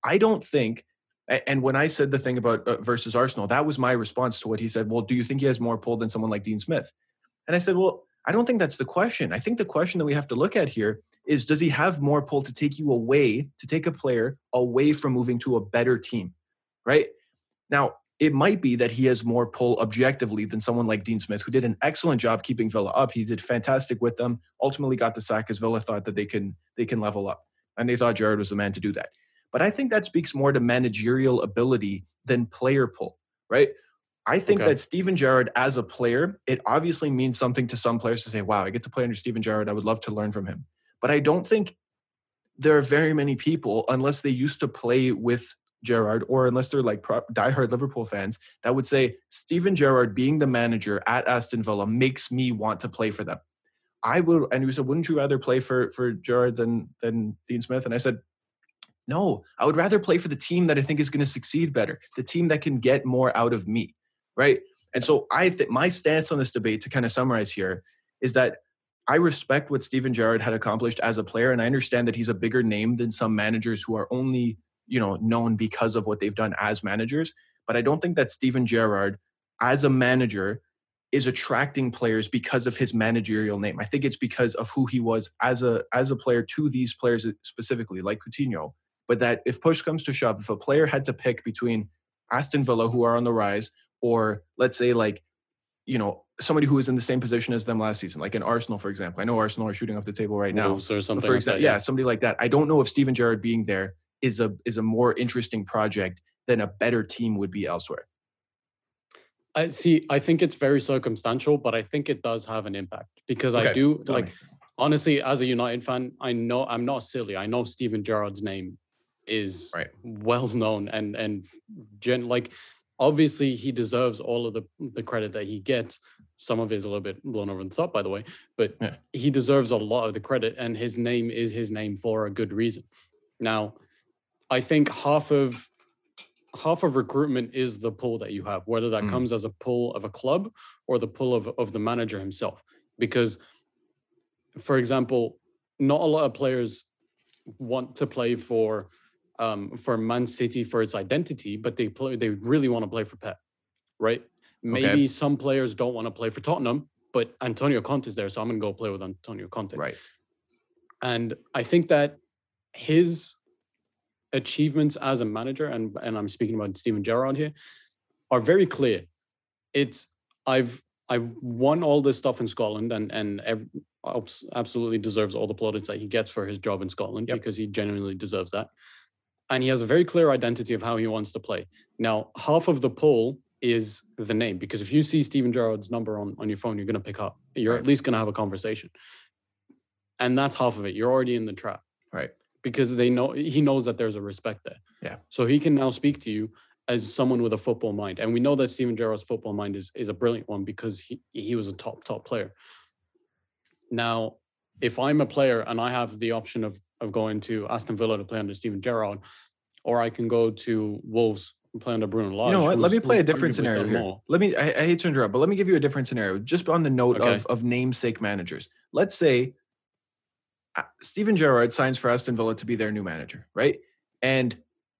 I don't think. And when I said the thing about uh, versus Arsenal, that was my response to what he said. Well, do you think he has more pull than someone like Dean Smith? And I said, well, I don't think that's the question. I think the question that we have to look at here is does he have more pull to take you away, to take a player away from moving to a better team, right? Now, it might be that he has more pull objectively than someone like Dean Smith, who did an excellent job keeping Villa up. He did fantastic with them. Ultimately, got the sack because Villa thought that they can they can level up, and they thought Gerrard was the man to do that. But I think that speaks more to managerial ability than player pull, right? I think Okay. that Steven Gerrard as a player, it obviously means something to some players to say, wow, I get to play under Steven Gerrard. I would love to learn from him. But I don't think there are very many people, unless they used to play with Gerrard or unless they're like pro- diehard Liverpool fans, that would say Steven Gerrard being the manager at Aston Villa makes me want to play for them. I would, and he said, wouldn't you rather play for for Gerrard than than Dean Smith? And I said, no, I would rather play for the team that I think is going to succeed better, the team that can get more out of me, right? And so I think my stance on this debate, to kind of summarize here, is that I respect what Steven Gerrard had accomplished as a player, and I understand that he's a bigger name than some managers who are only you know known because of what they've done as managers. But I don't think that Steven Gerrard, as a manager, is attracting players because of his managerial name. I think it's because of who he was as a as a player to these players specifically, like Coutinho. But that if push comes to shove, if a player had to pick between Aston Villa, who are on the rise, or let's say like, you know, somebody who was in the same position as them last season, like in Arsenal, for example. I know Arsenal are shooting up the table right now. Wolves or something. for like example, that, yeah, somebody like that. I don't know if Steven Gerrard being there is a is a more interesting project than a better team would be elsewhere. I see. I think it's very circumstantial, but I think it does have an impact because I do tell like me. honestly, as a United fan, I know I'm not silly. I know Steven Gerrard's name is Right. well known and and gen like obviously he deserves all of the the credit that he gets. Some of it is a little bit blown over the top, by the way, but Yeah. he deserves a lot of the credit, and his name is his name for a good reason. Now, I think half of half of recruitment is the pull that you have, whether that Mm. comes as a pull of a club or the pull of, of the manager himself. Because, for example, not a lot of players want to play for um, for Man City for its identity, but they play they really want to play for Pep, right? Maybe some players don't want to play for Tottenham, but Antonio Conte is there, so I'm gonna go play with Antonio Conte. Right. And I think that his achievements as a manager, and and I'm speaking about Steven Gerrard here, are very clear. It's I've I've won all this stuff in Scotland, and and ev- abs- absolutely deserves all the plaudits that he gets for his job in Scotland Yep. because he genuinely deserves that. And he has a very clear identity of how he wants to play. Now, half of the pull is the name because if you see Steven Gerrard's number on, on your phone, you're going to pick up. You're Right. at least going to have a conversation. And that's half of it. You're already in the trap Right. Because they know he knows that there's a respect there. Yeah. So he can now speak to you as someone with a football mind. And we know that Steven Gerrard's football mind is is a brilliant one because he he was a top top player. Now, if I'm a player and I have the option of of going to Aston Villa to play under Steven Gerrard, or I can go to Wolves and play under Bruno Lage. You know what? Let me play a different scenario here. Let me. I, I hate to interrupt, but let me give you a different scenario, just on the note Okay. of of namesake managers. Let's say uh, Steven Gerrard signs for Aston Villa to be their new manager, right? And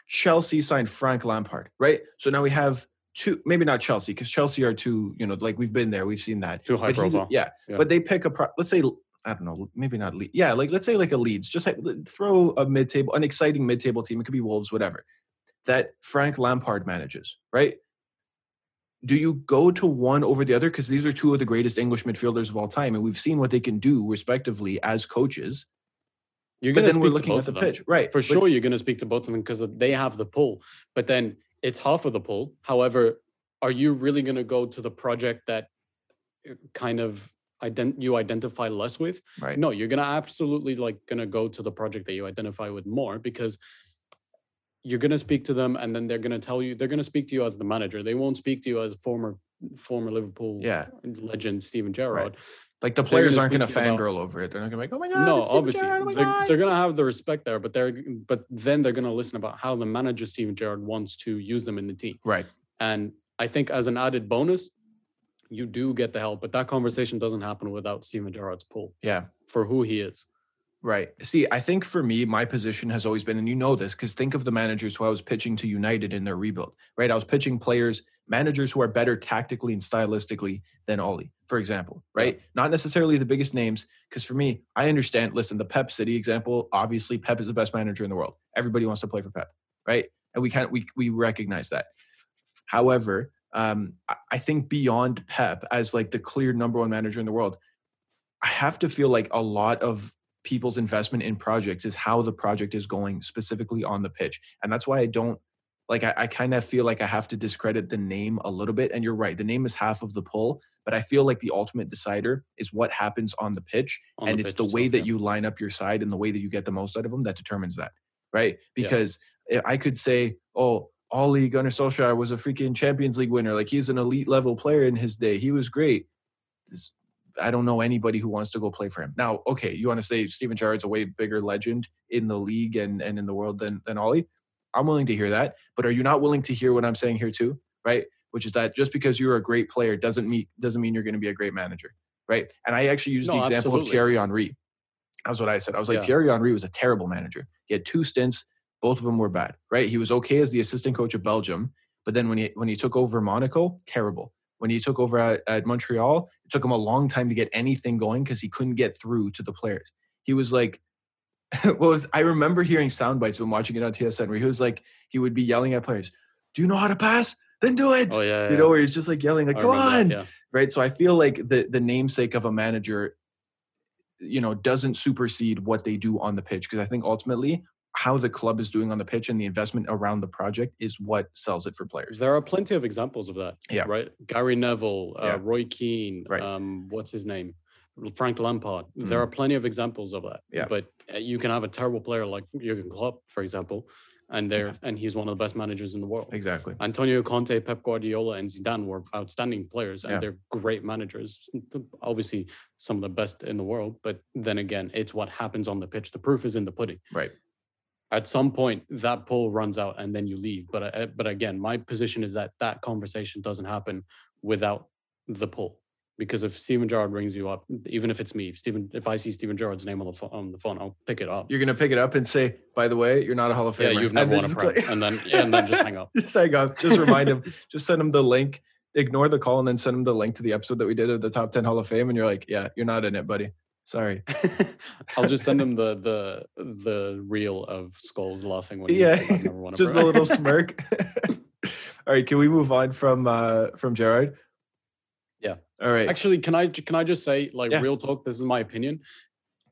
Chelsea signed Frank Lampard, right? So now we have two, maybe not Chelsea, because Chelsea are two, you know, like we've been there, we've seen that. Too high But he yeah, Yeah. but they pick a, pro- let's say, I don't know, maybe not lead. Yeah, like let's say like a Leeds, just like, throw a mid table, an exciting mid table team. It could be Wolves, whatever, that Frank Lampard manages, right? Do you go to one over the other? Because these are two of the greatest English midfielders of all time, and we've seen what they can do respectively as coaches. You're going to then we're speak to looking both at the them. pitch, right? For but- sure, you're going to speak to both of them because they have the pull. But then it's half of the pull. However, are you really going to go to the project that uh, kind of ident- you identify less with? Right. No, you're going to absolutely like going to go to the project that you identify with more because you're going to speak to them and then they're going to tell you they're going to speak to you as the manager. They won't speak to you as former former Liverpool Yeah. legend Steven Gerrard. Like the players gonna aren't going to about- fangirl over it. They're not going to be like, "Oh my god!" no, obviously Gerrard, oh they're, they're gonna have the respect there, but they're but then they're gonna listen about how the manager Steven Gerrard wants to use them in the team. right. And I think as an added bonus, you do get the help, but that conversation doesn't happen without Steven Gerrard's pull Yeah. for who he is. Right. See, I think for me, my position has always been, and you know this, because think of the managers who I was pitching to United in their rebuild, right? I was pitching players, managers who are better tactically and stylistically than Ole, for example, right? Not necessarily the biggest names, because for me, I understand. Listen, the Pep City example, obviously, Pep is the best manager in the world. Everybody wants to play for Pep, right? And we can't, we we recognize that. However, um, I think beyond Pep as like the clear number one manager in the world, I have to feel like a lot of people's investment in projects is how the project is going specifically on the pitch. And that's why I don't like I, I kind of feel like I have to discredit the name a little bit. And you're right, the name is half of the pull, but I feel like the ultimate decider is what happens on the pitch. on and the it's pitch the way itself, that yeah. you line up your side and the way that you get the most out of them that determines that. Right. Because I I could say, oh, Ole Gunnar Solskjaer was a freaking Champions League winner. Like he's an elite level player in his day. He was great. This- I don't know anybody who wants to go play for him. Now, okay, you want to say Steven Gerrard's a way bigger legend in the league and, and in the world than, than Ole? I'm willing to hear that. But are you not willing to hear what I'm saying here too? Right? Which is that just because you're a great player doesn't mean doesn't mean you're going to be a great manager. Right. And I actually used the No, example of. Thierry Henry. That's what I said. I was like, Yeah. Thierry Henry was a terrible manager. He had two stints, both of them were bad. Right. He was okay as the assistant coach of Belgium, but then when he when he took over Monaco, terrible. When he took over at, at Montreal, it took him a long time to get anything going because he couldn't get through to the players. He was like, what was I remember hearing sound bites when watching it on TSN where he was like, he would be yelling at players, Do you know how to pass? Then do it. Oh yeah, You know, where he's just like yelling, like, I Come remember that, on. yeah. Right. So I feel like the the namesake of a manager, you know, doesn't supersede what they do on the pitch. Because I think ultimately how the club is doing on the pitch and the investment around the project is what sells it for players. There are plenty of examples of that. Yeah. Right. Gary Neville, uh, Yeah. Roy Keane, Right. um, what's his name? Frank Lampard. There are plenty of examples of that. Yeah. But uh, you can have a terrible player like Jurgen Klopp, for example, and they're and he's one of the best managers in the world. Exactly. Antonio Conte, Pep Guardiola, and Zidane were outstanding players, and Yeah. they're great managers. Obviously, some of the best in the world. But then again, it's what happens on the pitch. The proof is in the pudding. Right. At some point, that pull runs out, and then you leave. But uh, but again, my position is that that conversation doesn't happen without the pull. Because if Steven Gerrard rings you up, even if it's me, if Steven, if I see Steven Gerrard's name on the phone, on the phone, I'll pick it up. You're gonna pick it up and say, by the way, you're not a Hall of Fame. yeah, you've And never then won a prem, like- and then yeah, and then just hang up. just hang up. Just remind him. Just send him the link. Ignore the call and then send him the link to the episode that we did of the top ten Hall of Fame. And you're like, yeah, you're not in it, buddy. Sorry. I'll just send him the the the reel of skulls laughing when he Yeah, said, "I've never won a just a little smirk. All right, can we move on from uh from Gerrard? Yeah. All right. Actually, can I can I just say, like, Yeah. real talk? This is my opinion.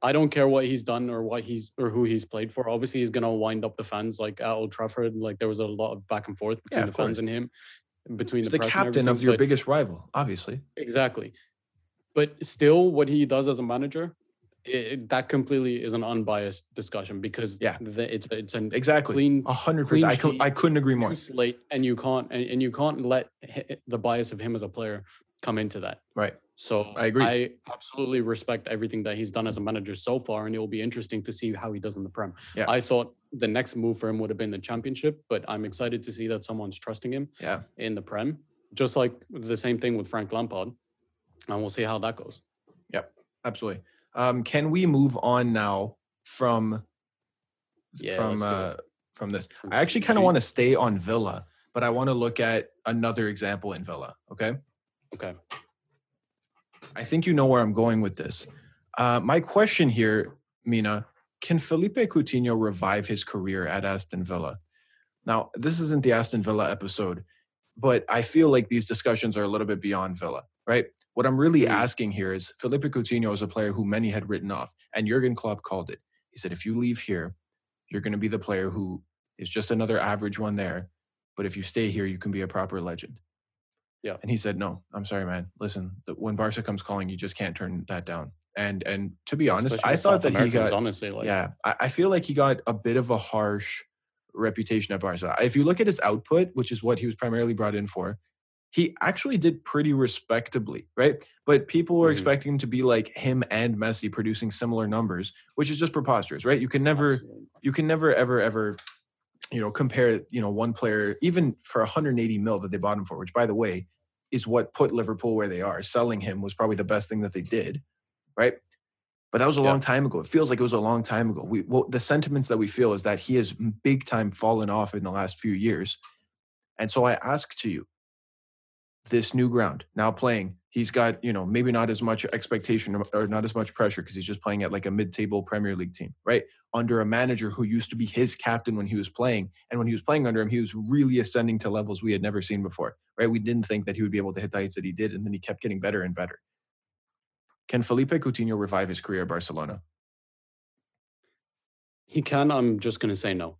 I don't care what he's done or what he's or who he's played for. Obviously, he's gonna wind up the fans like at Old Trafford. Like there was a lot of back and forth between Yeah, the fans course. and him, between He's the, the captain of your biggest rival, obviously. Exactly. But still, what he does as a manager, it, that completely is an unbiased discussion because Yeah. the, it's it's an Exactly. clean A hundred percent. I, I couldn't agree more. slate, and you can't and, and you can't let the bias of him as a player come into that. Right. So I agree. I absolutely respect everything that he's done as a manager so far, and it will be interesting to see how he does in the Prem. Yeah. I thought the next move for him would have been the Championship, but I'm excited to see that someone's trusting him Yeah. in the Prem. Just like the same thing with Frank Lampard, and we'll see how that goes. Yep, absolutely. Um, can we move on now from Yeah, from let's do it. uh, from this? From I actually kind of want to stay on Villa, but I want to look at another example in Villa. Okay. Okay. I think you know where I'm going with this. Uh, my question here, Mina, can Felipe Coutinho revive his career at Aston Villa? Now, this isn't the Aston Villa episode, but I feel like these discussions are a little bit beyond Villa, right? What I'm really Mhm. asking here is Felipe Coutinho is a player who many had written off, and Jurgen Klopp called it. He said, if you leave here, you're going to be the player who is just another average one there. But if you stay here, you can be a proper legend. Yeah. And he said, "No, I'm sorry, man. Listen, the, when Barca comes calling, you just can't turn that down." And and to be honest, Especially I thought South that he Americans, got honestly like yeah. I, I feel like he got a bit of a harsh reputation at Barca. If you look at his output, which is what he was primarily brought in for, he actually did pretty respectably, right? But people were Mhm. expecting him to be like him and Messi producing similar numbers, which is just preposterous, right? You can never absolutely. you can never ever ever you know compare you know one player even for 180 mil that they bought him for which by the way is what put liverpool where they are selling him was probably the best thing that they did right but that was a Yeah. long time ago it feels like it was a long time ago we well, the sentiments that we feel is that he has big time fallen off in the last few years and so i ask to you this new ground now playing he's got you know maybe not as much expectation or- not as much pressure because he's just playing at like a mid-table premier league team right under a manager who used to be his captain when he was playing and when he was playing under him he was really ascending to levels we had never seen before right we didn't think that he would be able to hit the heights that he did and then he kept getting better and better can felipe coutinho revive his career at barcelona he can. I'm just gonna say no.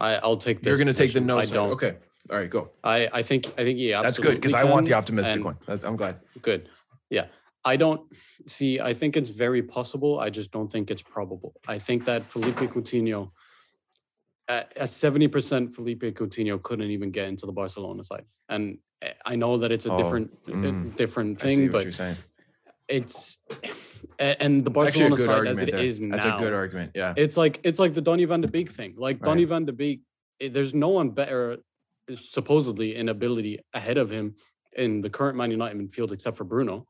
I I'll take. This you're going to take the no I side. don't. okay all right go I I think I think yeah. that's good because i want the optimistic one That's, i'm glad Good. Yeah. I don't see. I think it's very possible. I just don't think it's probable. I think that Felipe Coutinho, at a seventy percent Felipe Coutinho couldn't even get into the Barcelona side, and I know that it's a Oh, different, a mm. different i see thing, what but you're saying it's and the it's Barcelona side as it there. is that's a good argument yeah It's like it's like the Donny van de Beek thing. Like Right. Donny van de Beek, eh, there's no one better, supposedly an ability ahead of him in the current Man United midfield except for Bruno.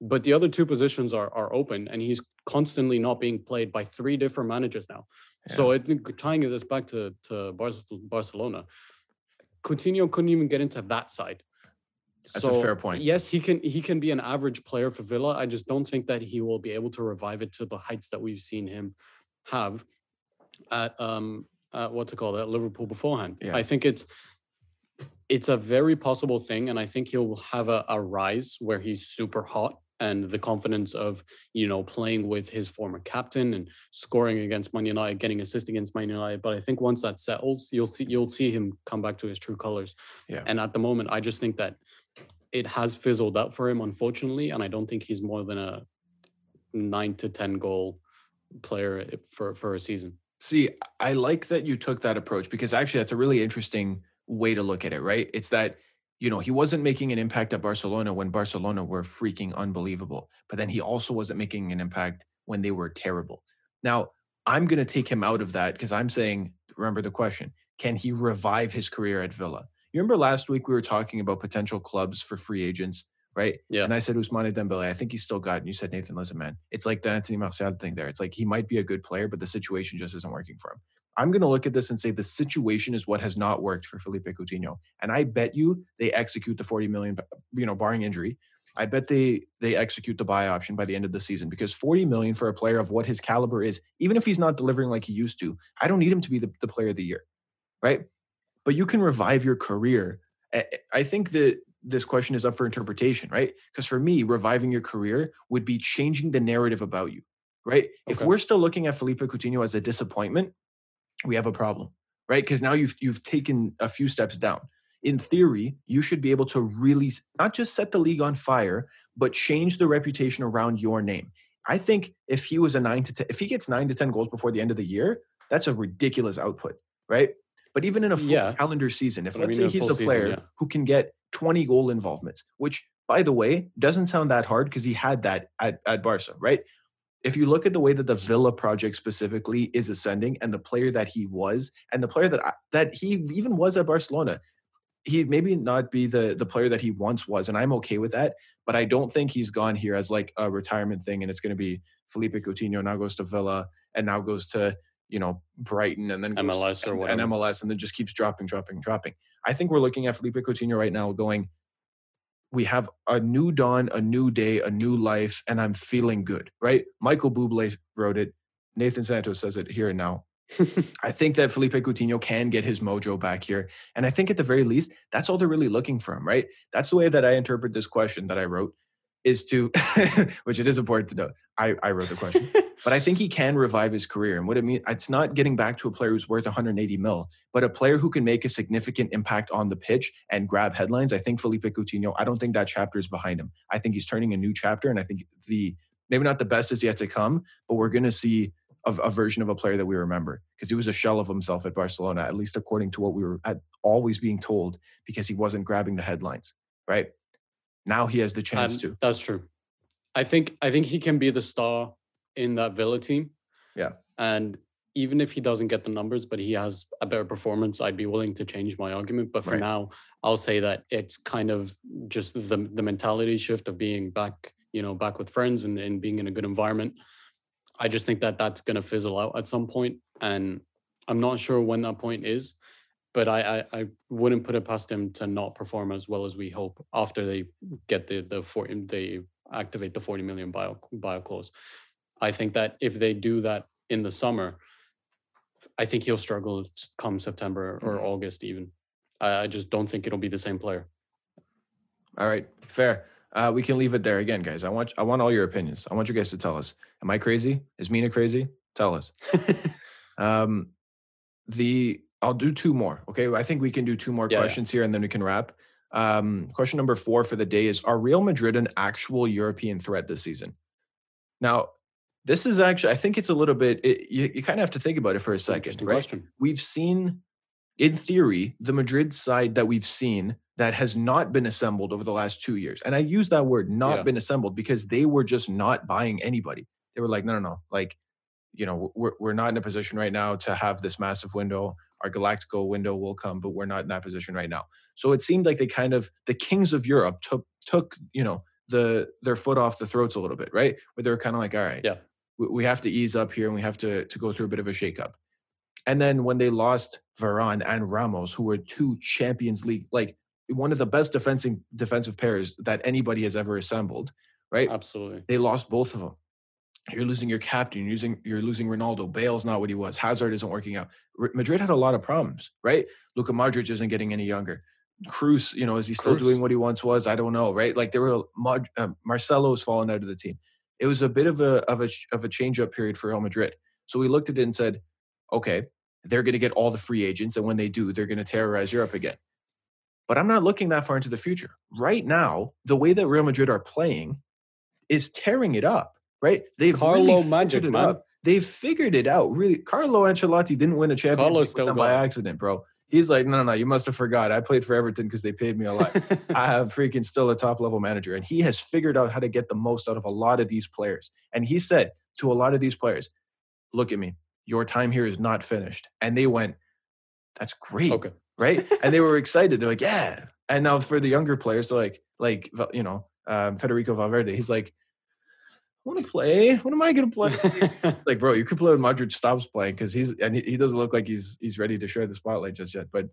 But the other two positions are are open, and he's constantly not being played by three different managers now. So I think tying this back to to Barcelona, Coutinho couldn't even get into that side. That's a fair point. Yes, he can he can be an average player for Villa. I just don't think that he will be able to revive it to the heights that we've seen him have at um at what's it called at Liverpool beforehand. Yeah. I think it's it's a very possible thing, and I think he'll have a, a rise where he's super hot and the confidence of you know playing with his former captain and scoring against Man United, getting assist against Man United. But I think once that settles, you'll see you'll see him come back to his true colors. Yeah. And at the moment, I just think that it has fizzled out for him, unfortunately, and I don't think he's more than a nine to ten goal player eh, for for a season. See, I like that you took that approach because actually that's a really interesting way to look at it, right? It's that, you know, he wasn't making an impact at Barcelona when Barcelona were freaking unbelievable, but then he also wasn't making an impact when they were terrible. Now, I'm going to take him out of that because I'm saying, remember the question, can he revive his career at Villa? You remember last week we were talking about potential clubs for free agents, right? Yeah. And I said Ousmane Dembele. I think he's still got. And you said Nathan, listen, man, it's like the Anthony Martial thing there. It's like he might be a good player, but the situation just isn't working for him. I'm going to look at this and say the situation is what has not worked for Felipe Coutinho, and I bet you they execute the 40 million, you know, barring injury, I bet they they execute the buy option by the end of the season because 40 million for a player of what his caliber is, even if he's not delivering like he used to, I don't need him to be the, the player of the year, right? But you can revive your career. I think that this question is up for interpretation, right? Because for me, reviving your career would be changing the narrative about you, right? Okay. If we're still looking at Felipe Coutinho as a disappointment, we have a problem, right? Because now you've you've taken a few steps down. In theory, you should be able to really not just set the league on fire, but change the reputation around your name. I think if he was a nine to ten, if he gets nine to ten goals before the end of the year, that's a ridiculous output, right? But even in a full yeah. calendar season, if let's say he's a player season, yeah. who can get 20 goal involvements, which by the way doesn't sound that hard because he had that at, at Barca, right? If you look at the way that the Villa project specifically is ascending and the player that he was and the player that I, that he even was at Barcelona, he maybe not be the the player that he once was, and I'm okay with that. But I don't think he's gone here as like a retirement thing, and it's going to be Felipe Coutinho now goes to Villa and now goes to you know Brighton and then MLS to, or whatever. and MLS and then just keeps dropping, dropping, dropping. I think we're looking at Felipe Coutinho right now, going, we have a new dawn, a new day, a new life, and I'm feeling good. Right? Michael Bublé wrote it. Nathan Santos says it here and now. I think that Felipe Coutinho can get his mojo back here. And I think at the very least, that's all they're really looking from, right? That's the way that I interpret this question that I wrote is to, which it is important to know. I, I wrote the question, but I think he can revive his career. And what it means, it's not getting back to a player who's worth 180 mil, but a player who can make a significant impact on the pitch and grab headlines. I think Felipe Coutinho, I don't think that chapter is behind him. I think he's turning a new chapter. And I think the, maybe not the best is yet to come, but we're going to see a, a, version of a player that we remember because he was a shell of himself at Barcelona, at least according to what we were always being told, because he wasn't grabbing the headlines, right? Now he has the chance um, to. That's true. I think I think he can be the star in that Villa team. Yeah. And even if he doesn't get the numbers, but he has a better performance, I'd be willing to change my argument. But for right. now, I'll say that it's kind of just the the mentality shift of being back, you know, back with friends and, and being in a good environment. I just think that that's going to fizzle out at some point, and I'm not sure when that point is but I, I, I wouldn't put it past them to not perform as well as we hope after they get the the 40, they activate the 40 million bio bio clause. I think that if they do that in the summer, I think he'll struggle come September or mm-hmm. August even. I, I just don't think it'll be the same player. All right, fair. Uh, we can leave it there again, guys. I want I want all your opinions. I want you guys to tell us: Am I crazy? Is Mina crazy? Tell us. um, the I'll do two more. Okay. I think we can do two more yeah, questions yeah. here and then we can wrap. Um, question number four for the day is Are Real Madrid an actual European threat this season? Now, this is actually, I think it's a little bit, it, you, you kind of have to think about it for a second. Right? Question. We've seen, in theory, the Madrid side that we've seen that has not been assembled over the last two years. And I use that word not yeah. been assembled because they were just not buying anybody. They were like, no, no, no. Like, you know, we're, we're not in a position right now to have this massive window our Galactico window will come, but we're not in that position right now. So it seemed like they kind of the kings of Europe took took you know the their foot off the throats a little bit, right? Where they're kind of like, all right, yeah, we, we have to ease up here and we have to to go through a bit of a shakeup. And then when they lost Varane and Ramos, who were two Champions League, like one of the best defensive defensive pairs that anybody has ever assembled, right? Absolutely. They lost both of them you're losing your captain, you're losing you're losing Ronaldo. Bale's not what he was. Hazard isn't working out. Madrid had a lot of problems, right? Luka Modric isn't getting any younger. Kroos, you know, is he still Kroos. doing what he once was? I don't know, right? Like there were Mod, uh, Marcelo's fallen out of the team. It was a bit of a of a of a change up period for Real Madrid. So we looked at it and said, okay, they're going to get all the free agents, and when they do, they're going to terrorize Europe again. But I'm not looking that far into the future. Right now, the way that Real Madrid are playing is tearing it up right? They've Carlo really Magic, it out. They've figured it out. Really, Carlo Ancelotti didn't win a championship by accident, bro. He's like, no, no, no, you must have forgot. I played for Everton because they paid me a lot. I have freaking still a top level manager. And he has figured out how to get the most out of a lot of these players. And he said to a lot of these players, look at me. Your time here is not finished. And they went, that's great. Okay. Right. and they were excited. They're like, yeah. And now for the younger players, they're like, like, you know, um, Federico Valverde, he's like, want to play. What am I going to play? like, bro, you could play when Modric stops playing because he's and he doesn't look like he's he's ready to share the spotlight just yet. But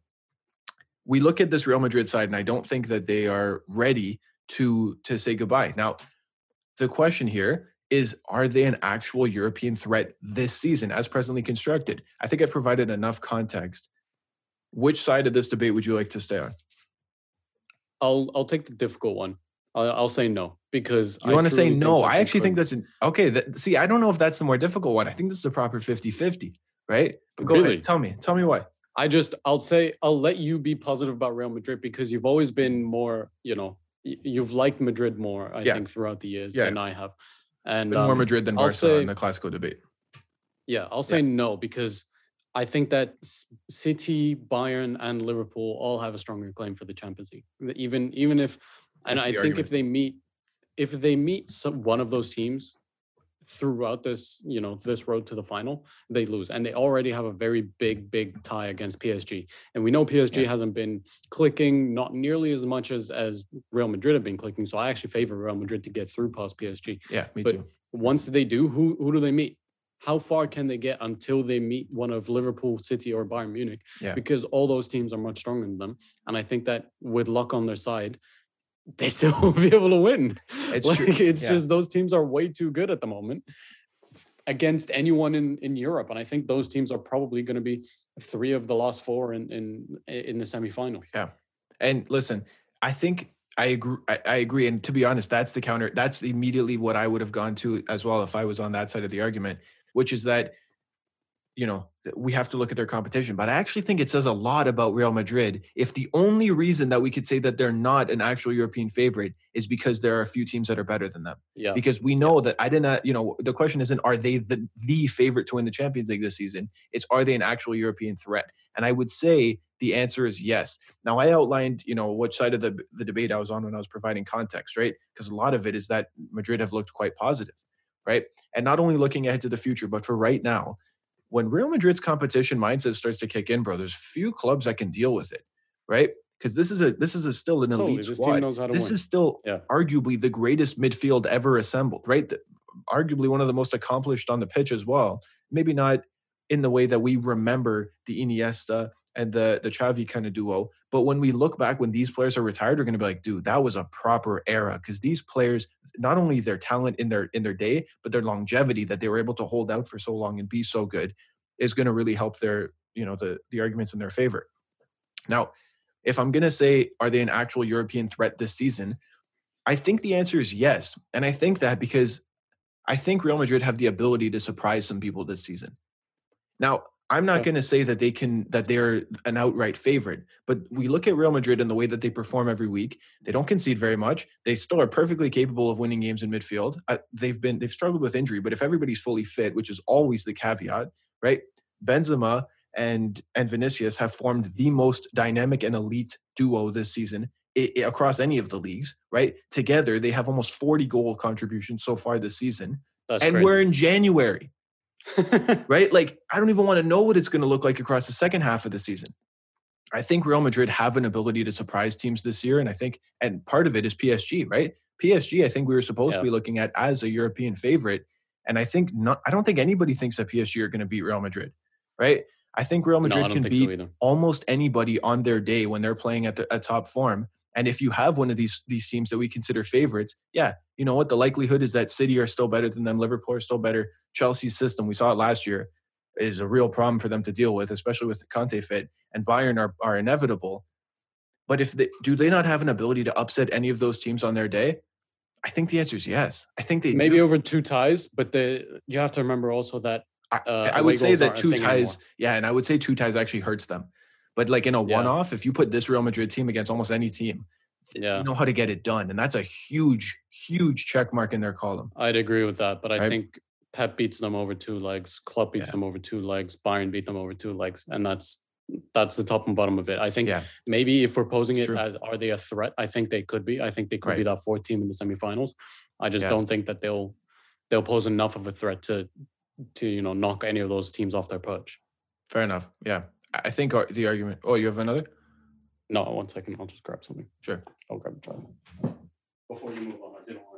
we look at this Real Madrid side, and I don't think that they are ready to to say goodbye. Now, the question here is are they an actual European threat this season as presently constructed? I think I've provided enough context. Which side of this debate would you like to stay on? I'll I'll take the difficult one. I'll, I'll say no because you want to say no. I actually could. think that's an okay. That, see, I don't know if that's the more difficult one. I think this is a proper 50-50, right? But go really? ahead. Tell me. Tell me why. I just I'll say I'll let you be positive about Real Madrid because you've always been more, you know, you've liked Madrid more, I yeah. think, throughout the years yeah. than I have. And um, more Madrid than Barcelona say, in the classical debate. Yeah, I'll say yeah. no because I think that City, Bayern, and Liverpool all have a stronger claim for the Champions League. Even even if, and That's I think argument. if they meet, if they meet some, one of those teams, throughout this, you know, this road to the final, they lose. And they already have a very big, big tie against PSG. And we know PSG yeah. hasn't been clicking not nearly as much as as Real Madrid have been clicking. So I actually favor Real Madrid to get through past PSG. Yeah, me but too. Once they do, who who do they meet? How far can they get until they meet one of Liverpool, City, or Bayern Munich? Yeah. Because all those teams are much stronger than them. And I think that with luck on their side, they still won't be able to win. It's like, true. It's yeah. just those teams are way too good at the moment against anyone in, in Europe. And I think those teams are probably going to be three of the last four in in in the semifinal. Yeah. And listen, I think I agree. I, I, agree. And to be honest, that's the counter. That's immediately what I would have gone to as well if I was on that side of the argument, which is that you know, we have to look at their competition. But I actually think it says a lot about Real Madrid if the only reason that we could say that they're not an actual European favorite is because there are a few teams that are better than them. Yeah. Because we know that I didn't, uh, you know, the question isn't are they the, the favorite to win the Champions League this season? It's are they an actual European threat? And I would say the answer is yes. Now I outlined, you know, which side of the the debate I was on when I was providing context, right? Because a lot of it is that Madrid have looked quite positive, right? And not only looking ahead to the future, but for right now, when Real Madrid's competition mindset starts to kick in, bro, there's few clubs that can deal with it, right? Because this is a this is a still an elite this squad. this win. is still yeah. arguably the greatest midfield ever assembled, right? The, arguably one of the most accomplished on the pitch as well. Maybe not in the way that we remember the Iniesta and the the Xavi kind of duo, but when we look back when these players are retired, we're going to be like, dude, that was a proper era because these players not only their talent in their in their day, but their longevity that they were able to hold out for so long and be so good is going to really help their you know the the arguments in their favor. Now, if I'm going to say are they an actual European threat this season, I think the answer is yes, and I think that because I think Real Madrid have the ability to surprise some people this season. Now, I'm not going to say that they can that they're an outright favorite, but we look at Real Madrid and the way that they perform every week. They don't concede very much. They still are perfectly capable of winning games in midfield. Uh, they've been they've struggled with injury, but if everybody's fully fit, which is always the caveat, right? Benzema and and Vinicius have formed the most dynamic and elite duo this season it, it, across any of the leagues, right? Together, they have almost 40 goal contributions so far this season. That's and crazy. we're in January. right? Like, I don't even want to know what it's going to look like across the second half of the season. I think Real Madrid have an ability to surprise teams this year. And I think, and part of it is PSG, right? PSG, I think we were supposed to be looking at as a European favorite. And I think not, I don't think anybody thinks that PSG are going to beat Real Madrid, right? I think Real Madrid no, can beat so almost anybody on their day when they're playing at the at top form. And if you have one of these these teams that we consider favorites, yeah, you know what? The likelihood is that City are still better than them, Liverpool are still better. Chelsea's system, we saw it last year, is a real problem for them to deal with, especially with the Conte fit. And Bayern are are inevitable. But if they do they not have an ability to upset any of those teams on their day? I think the answer is yes. I think they maybe do. over two ties, but the you have to remember also that uh, I, I would say that two ties, anymore. yeah, and I would say two ties actually hurts them but like in a yeah. one-off, if you put this Real Madrid team against almost any team, yeah. you know how to get it done, and that's a huge, huge check mark in their column. I'd agree with that, but I right? think Pep beats them over two legs, Klopp beats yeah. them over two legs, Bayern beat them over two legs, and that's that's the top and bottom of it. I think yeah. maybe if we're posing it's it true. as are they a threat? I think they could be. I think they could right. be that fourth team in the semifinals. I just yeah. don't think that they'll they'll pose enough of a threat to to you know knock any of those teams off their perch. Fair enough. Yeah. I think the argument. Oh, you have another? No, one second. I'll just grab something. Sure. I'll grab a child. Before you move on, I didn't want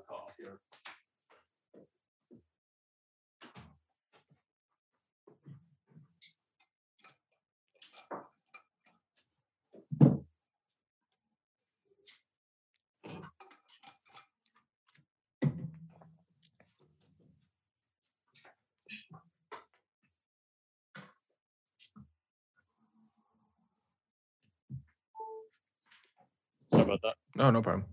Oh, no no problem.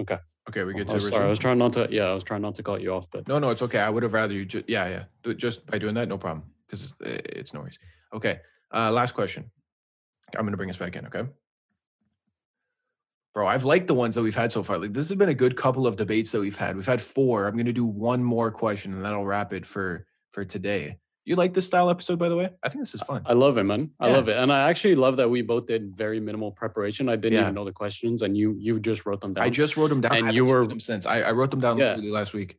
Okay. Okay, we get to Oh, sorry, I was trying not to. Yeah, I was trying not to cut you off, but No, no, it's okay. I would have rather you just yeah, yeah. Do it Just by doing that, no problem. Because it's, it's no worries. Okay. Uh last question. I'm gonna bring us back in, okay? Bro, I've liked the ones that we've had so far. Like this has been a good couple of debates that we've had. We've had four. I'm gonna do one more question and that'll wrap it for for today. You like this style episode, by the way? I think this is fun. I love it, man. I Yeah. love it, and I actually love that we both did very minimal preparation. I didn't Yeah. even know the questions, and you you just wrote them down. I just wrote them down. And haven't you were- them since. I, I wrote them down Yeah. last week.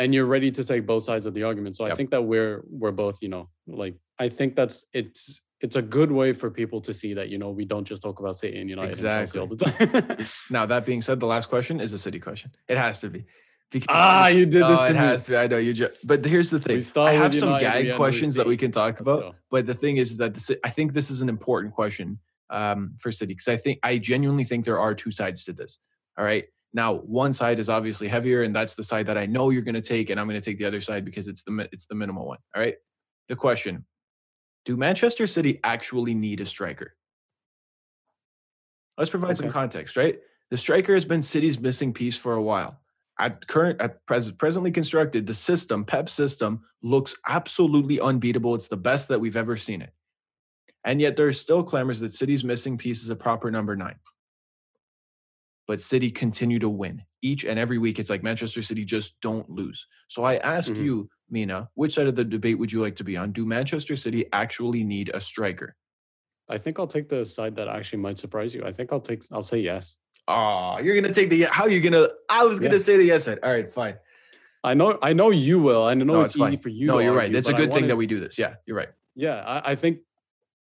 and you're ready to take both sides of the argument. So I think that we're we're both, you know, like I think that's it's it's a good way for people to see that you know we don't just talk about City and United and Chelsea all the time. Now that being said, the last question is a city question. It has to be. Because ah, you did Oh, this it to me. has to be. I know you just. But here's the thing. I have some United, gag questions that we can talk about. But the thing is that Ci- I think this is an important question um, for City because I think I genuinely think there are two sides to this. All right. Now, one side is obviously heavier, and that's the side that I know you're going to take, and I'm going to take the other side because it's the it's the minimal one. All right. The question: Do Manchester City actually need a striker? Let's provide some context. Right. The striker has been City's missing piece for a while. At current, at present, presently constructed, the system, Pep system, looks absolutely unbeatable. It's the best that we've ever seen it. And yet there are still clamors that City's missing piece is a proper number nine. But City continue to win each and every week. It's like Manchester City just don't lose. So I ask Mhm. you, Mina, which side of the debate would you like to be on? Do Manchester City actually need a striker? I think I'll take the side that actually might surprise you. I think I'll take I'll say yes. Oh, you're gonna take the how are you gonna I was gonna Yeah. say the yes side. All right, fine. I know I know you will. I know No, it's, it's easy for you. no, you're right. That's a good thing wanna- that we do this. Yeah, you're right. Yeah, I, I think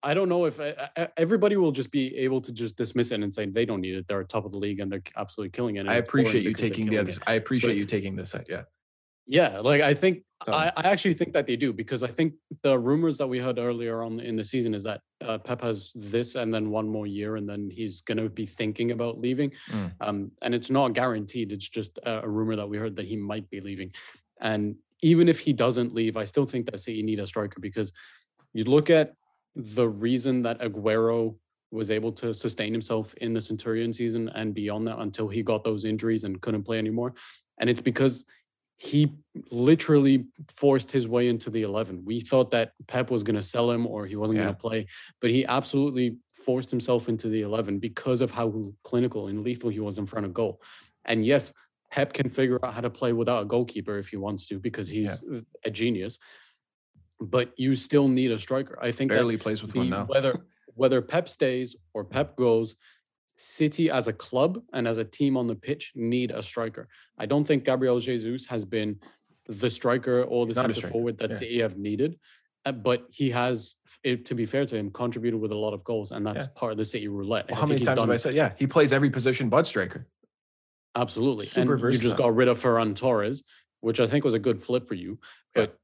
I don't know if I, I- everybody will just be able to just dismiss it and say they don't need it. They're at top of the league and they're absolutely killing it. I appreciate you taking the other. it. I appreciate But- you taking this side. Yeah. Yeah, like I think. I, I actually think that they do because I think the rumors that we heard earlier on in the season is that uh, Pep has this and then one more year and then he's going to be thinking about leaving. Mm. Um, and it's not guaranteed. It's just a, a rumor that we heard that he might be leaving. And even if he doesn't leave, I still think that City need a striker because you look at the reason that Aguero was able to sustain himself in the Centurion season and beyond that until he got those injuries and couldn't play anymore. And it's because he literally forced his way into the 11. We thought that Pep was going to sell him or he wasn't Yeah. going to play, but he absolutely forced himself into the 11 because of how clinical and lethal he was in front of goal. And yes, Pep can figure out how to play without a goalkeeper if he wants to because he's a genius. But you still need a striker. I think Barely plays with one now. whether whether Pep stays or Pep goes, City as a club and as a team on the pitch need a striker. I don't think Gabriel Jesus has been the striker or the He's not a center forward that yeah. City have needed, uh, but he has. To be fair to him, contributed with a lot of goals, and that's Yeah. part of the City roulette. Well, how many times have I said? Yeah, he plays every position but striker. Absolutely. Super and you just got rid of Ferran Torres, which I think was a good flip for you. But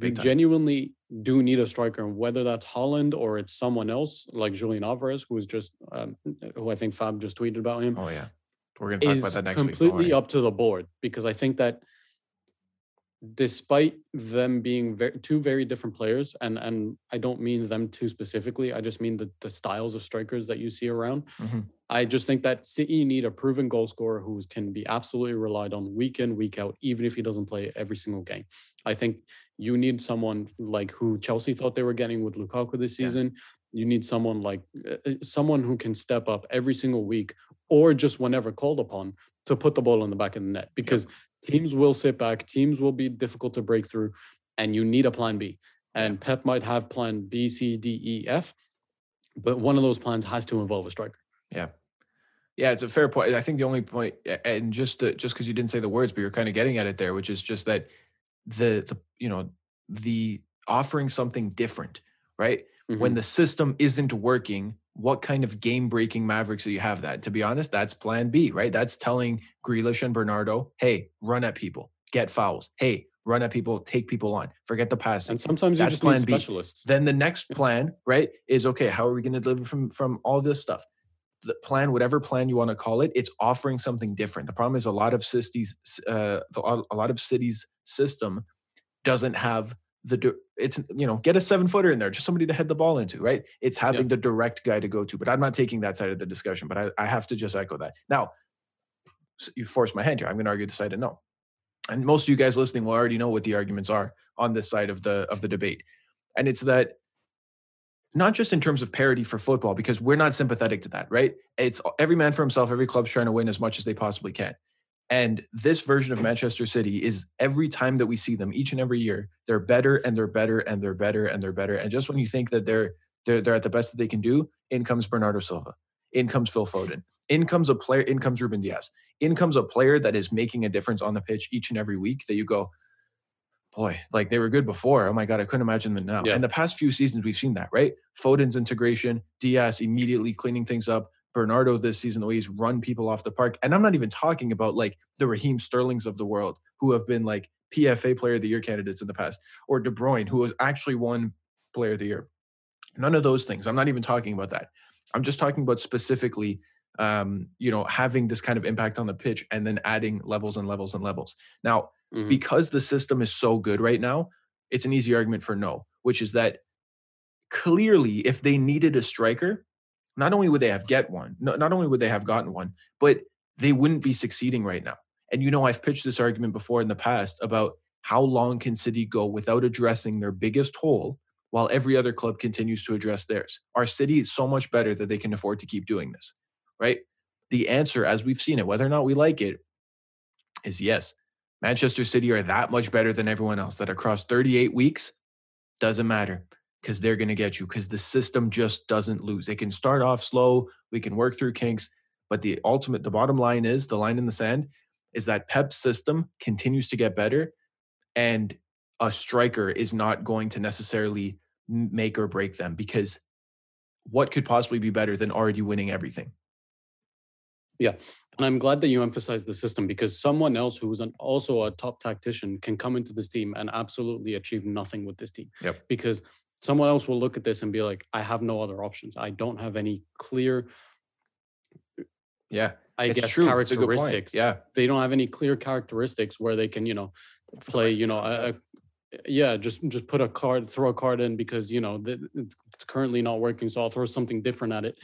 time. genuinely do need a striker, and whether that's Haaland or it's someone else like Julian Alvarez, who is just um, who I think Fab just tweeted about him, Oh yeah, we're gonna talk about that next week. completely up to the board because I think that despite them being very, two very different players, and and I don't mean them two specifically, I just mean the the styles of strikers that you see around. Mhm. I just think that City need a proven goal scorer who can be absolutely relied on week in, week out, even if he doesn't play every single game. I think you need someone like who Chelsea thought they were getting with Lukaku this Yeah. season. You need someone like uh, uh, someone who can step up every single week or just whenever called upon to put the ball in the back of the net because teams will sit back, teams will be difficult to break through, and you need a plan B. And Pep might have plan B, C, D, E, F, but one of those plans has to involve a striker. Yeah. Yeah, it's a fair point. I think the only and just to, just because you didn't say the words, but you're kind of getting at it there, which is just that the the you know the offering something different, right? When Mhm. the system isn't working, what kind of game breaking Mavericks do you have? That to be honest, that's Plan B, right? That's telling Grealish and Bernardo, hey, run at people, get fouls. Hey, run at people, take people on, forget the passing. and sometimes you That's just plan need B. specialists. Then the next plan, right, is okay. How are we going to deliver from from all this stuff? The plan, whatever plan you want to call it, it's offering something different. The problem is a lot of cities, uh, a lot of cities' system doesn't have the it's you know get a seven footer in there, just somebody to head the ball into, right? It's having the direct guy to go to. But I'm not taking that side of the discussion. But I, I have to just echo that. Now, you force my hand here. I'm going to argue the side of no. And most of you guys listening will already know what the arguments are on this side of the of the debate, and it's that not just in terms of parity for football, because we're not sympathetic to that, right? It's every man for himself. Every club's trying to win as much as they possibly can. And this version of Manchester City is every time that we see them, each and every year, they're better and they're better and they're better and they're better. And just when you think that they're they're, they're at the best that they can do, in comes Bernardo Silva, in comes Phil Foden, in comes a player, in comes Ruben Dias, in comes a player that is making a difference on the pitch each and every week. That you go, boy, like they were good before. Oh my god, I couldn't imagine them now. Yeah. And the past few seasons, we've seen that, right? Foden's integration, Dias immediately cleaning things up. Bernardo this season, the way he's run people off the park. And I'm not even talking about like the Raheem Sterlings of the world who have been like PFA player of the year candidates in the past, or De Bruyne, who has actually won player of the year. None of those things. I'm not even talking about that. I'm just talking about specifically, um, you know, having this kind of impact on the pitch and then adding levels and levels and levels. Now, Mhm. because the system is so good right now, it's an easy argument for no, which is that clearly, if they needed a striker, not only would they have get one, not only would they have gotten one, but they wouldn't be succeeding right now. And you know, I've pitched this argument before in the past about how long can City go without addressing their biggest hole while every other club continues to address theirs. Our city is so much better that they can afford to keep doing this, right? The answer, as we've seen it, whether or not we like it, is yes. Manchester City are that much better than everyone else that across 38 weeks doesn't matter because they're going to get you because the system just doesn't lose. It can start off slow, we can work through kinks, but the ultimate, the bottom line is the line in the sand is that Pep's system continues to get better and a striker is not going to necessarily make or break them because what could possibly be better than already winning everything? Yeah. And I'm glad that you emphasize the system because someone else who is an, also a top tactician can come into this team and absolutely achieve nothing with this team. Yep. Because someone else will look at this and be like, I have no other options. I don't have any clear, Yeah, I it's guess, true. It's a good point. characteristics. Yeah, They don't have any clear characteristics where they can, you know, play, you know, a, a- yeah, just just put a card, throw a card in because you know that it's currently not working. So I'll throw something different at it.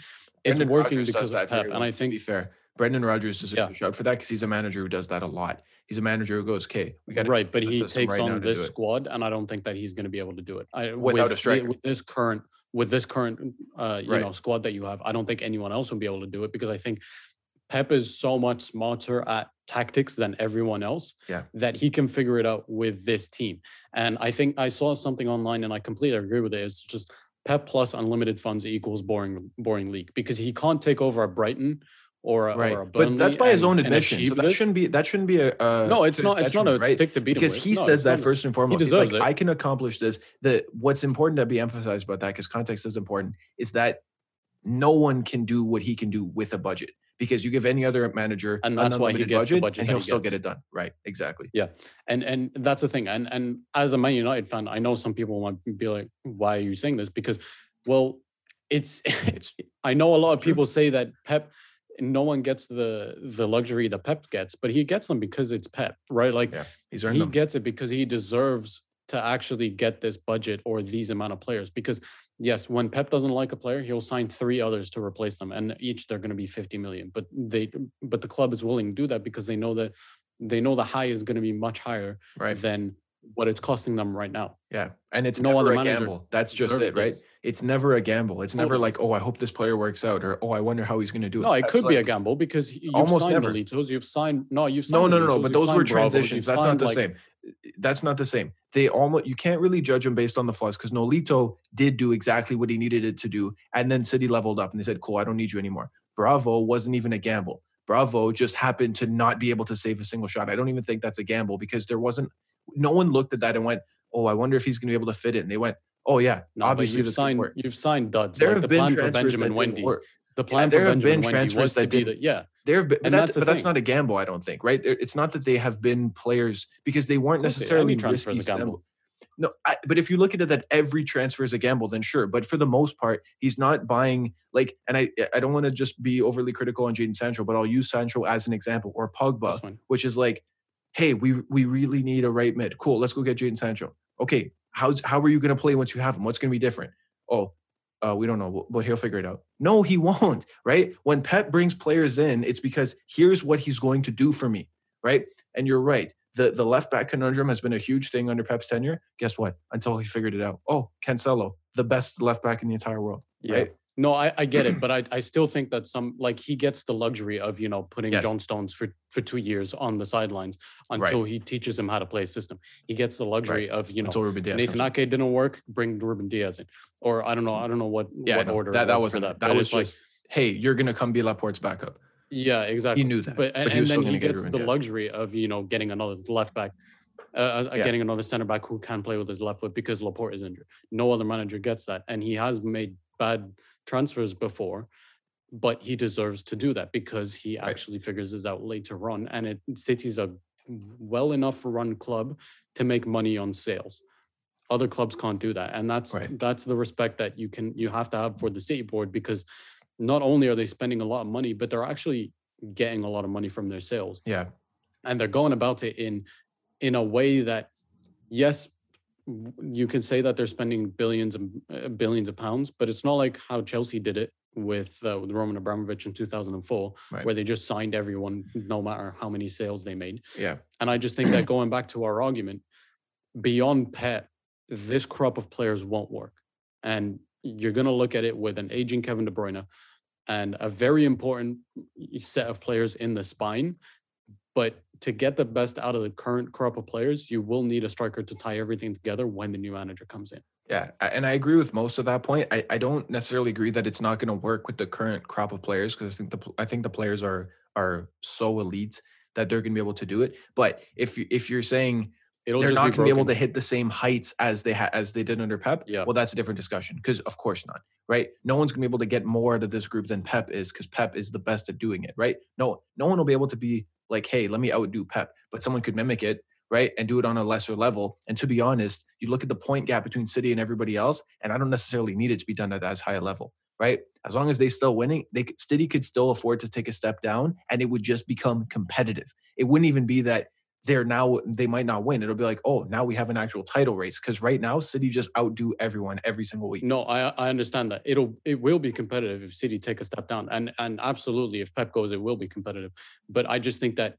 It's Brendan working Rodgers does because of that Pep, and I to think be fair, Brendan Rodgers is a Yeah. good shout for that because he's a manager who does that a lot. He's a manager who goes, "Okay, we got right, but he takes right on this squad, and I don't think that he's going to be able to do it. I, Without a with the- striker. with this current with this current uh, you Right. know squad that you have, I don't think anyone else will be able to do it because I think Pep is so much smarter at tactics than everyone else Yeah. that he can figure it out with this team. And I think I saw something online, and I completely agree with it. It's just Pep plus unlimited funds equals boring boring league because he can't take over a Brighton or a, right, or a but that's by his own admission. So that this. shouldn't be that shouldn't be a, a No, it's not. It's not a right? stick to beat him because he No, says that first and foremost. He's deserves like, it. I can accomplish this. The what's important to be emphasized about that, because context is important, is that no one can do what he can do with a budget. Because you give any other manager And that's why he gets the budget, budget and he'll he still get it done. Right? Exactly. Yeah and and that's the thing and and as a man united fan i know some people might be like why are you saying this because well it's It's i know a lot of people say that pep no one gets the the luxury that pep gets but he gets them because it's pep right like Yeah, he's he them. gets it because he deserves to actually get this budget or these amount of players because yes when pep doesn't like a player he'll sign three others to replace them and each they're going to be 50 million but they but the club is willing to do that because they know that they know the high is going to be much higher right. than what it's costing them right now Yeah, and it's No never other a manager gamble. That's just it, right? It's never a gamble. It's never like, oh, I hope this player works out, or oh, I wonder how he's going to do it. no it That's could be a gamble because you've almost signed never. You've signed no you've No, signed no, no, no. Nolitos, But those were signed Bravos, transitions. you've That's not the like- same. That's not the same. They almost you can't really judge him based on the flaws because Nolito did do exactly what he needed it to do, and then City leveled up and they said, "Cool, I don't need you anymore." Bravo wasn't even a gamble. Bravo just happened to not be able to save a single shot. I don't even think that's a gamble because there wasn't. No one looked at that and went, "Oh, I wonder if he's going to be able to fit it." And they went, "Oh yeah, no, obviously you've signed work." you've signed duds There like have the been plan for transfers benjamin that didn't Mendy work. the plan there for have benjamin been Mendy transfers was to that be the yeah There have been, but, that- that's but that's not a gamble, I don't think, right? It's not that they have been players because they weren't they- necessarily is risky. a gamble. gamble. No, I, but if you look at it that every transfer is a gamble, then sure. But for the most part, he's not buying like. And I, I don't want to just be overly critical on Jaden Sancho, but I'll use Sancho as an example or Pogba, which is like, hey, we we really need a right mid. Cool, let's go get Jaden Sancho. Okay, how's how are you going to play once you have him? What's going to be different? Oh, uh, we don't know, but he'll figure it out. No, he won't. Right? When Pep brings players in, it's because here's what he's going to do for me. Right? And you're right. The the left back conundrum has been a huge thing under Pep's tenure. Guess what? Until he figured it out. Oh, Cancelo, the best left back in the entire world. Yeah. Right? No, I, I get it, but I, I still think that some like he gets the luxury of you know putting Yes. John Stones for for two years on the sidelines until he teaches him how to play a system. He gets the luxury of you know Until Ruben Dias. Nathan Ake didn't work, bring Ruben Dias in, or I don't know, I don't know what Yeah, what order that- that was that. That but was it's like- just- Hey, you're gonna come be Laporte's backup. yeah, exactly. He knew that, but and, but and then he gets the Dias. luxury of you know getting another left back, uh, uh, Yeah. getting another center back who can play with his left foot because Laporte is injured. No other manager gets that, and he has made bad transfers before, but he deserves to do that because he Right. actually figures this out later on, and it City's a well enough run club to make money on sales. Other clubs can't do that, and that's Right. that's the respect that you can you have to have for the City board because not only are they spending a lot of money, but they're actually getting a lot of money from their sales Yeah. and they're going about it in in a way that yes you can say that they're spending billions and uh, billions of pounds but it's not like how chelsea did it with, uh, with roman abramovich in 2004 Right. where they just signed everyone no matter how many sales they made Yeah. and i just think that going back to our argument beyond Pep this crop of players won't work and you're going to look at it with an aging kevin de bruyne and a very important set of players in the spine but to get the best out of the current crop of players, you will need a striker to tie everything together when the new manager comes in. Yeah, and I agree with most of that point. I, I don't necessarily agree that it's not going to work with the current crop of players because I think the I think the players are are so elite that they're going to be able to do it. But if you, if you're saying It'll they're not going to be able to hit the same heights as they ha- as they did under Pep, Yeah. well, that's a different discussion. Because of course not, right? No one's going to be able to get more out of this group than Pep is because Pep is the best at doing it, right? No, no one will be able to be like, hey, let me outdo Pep, but someone could mimic it, right, and do it on a lesser level. And to be honest, you look at the point gap between City and everybody else, and I don't necessarily need it to be done at as high a level, right? As long as they still winning, they City could still afford to take a step down, and it would just become competitive. It wouldn't even be that they're now they might not win. It'll be like, oh, now we have an actual title race because right now City just outdo everyone every single week. No, I I understand that. It'll it will be competitive if City take a step down. And and absolutely if Pep goes, it will be competitive. But I just think that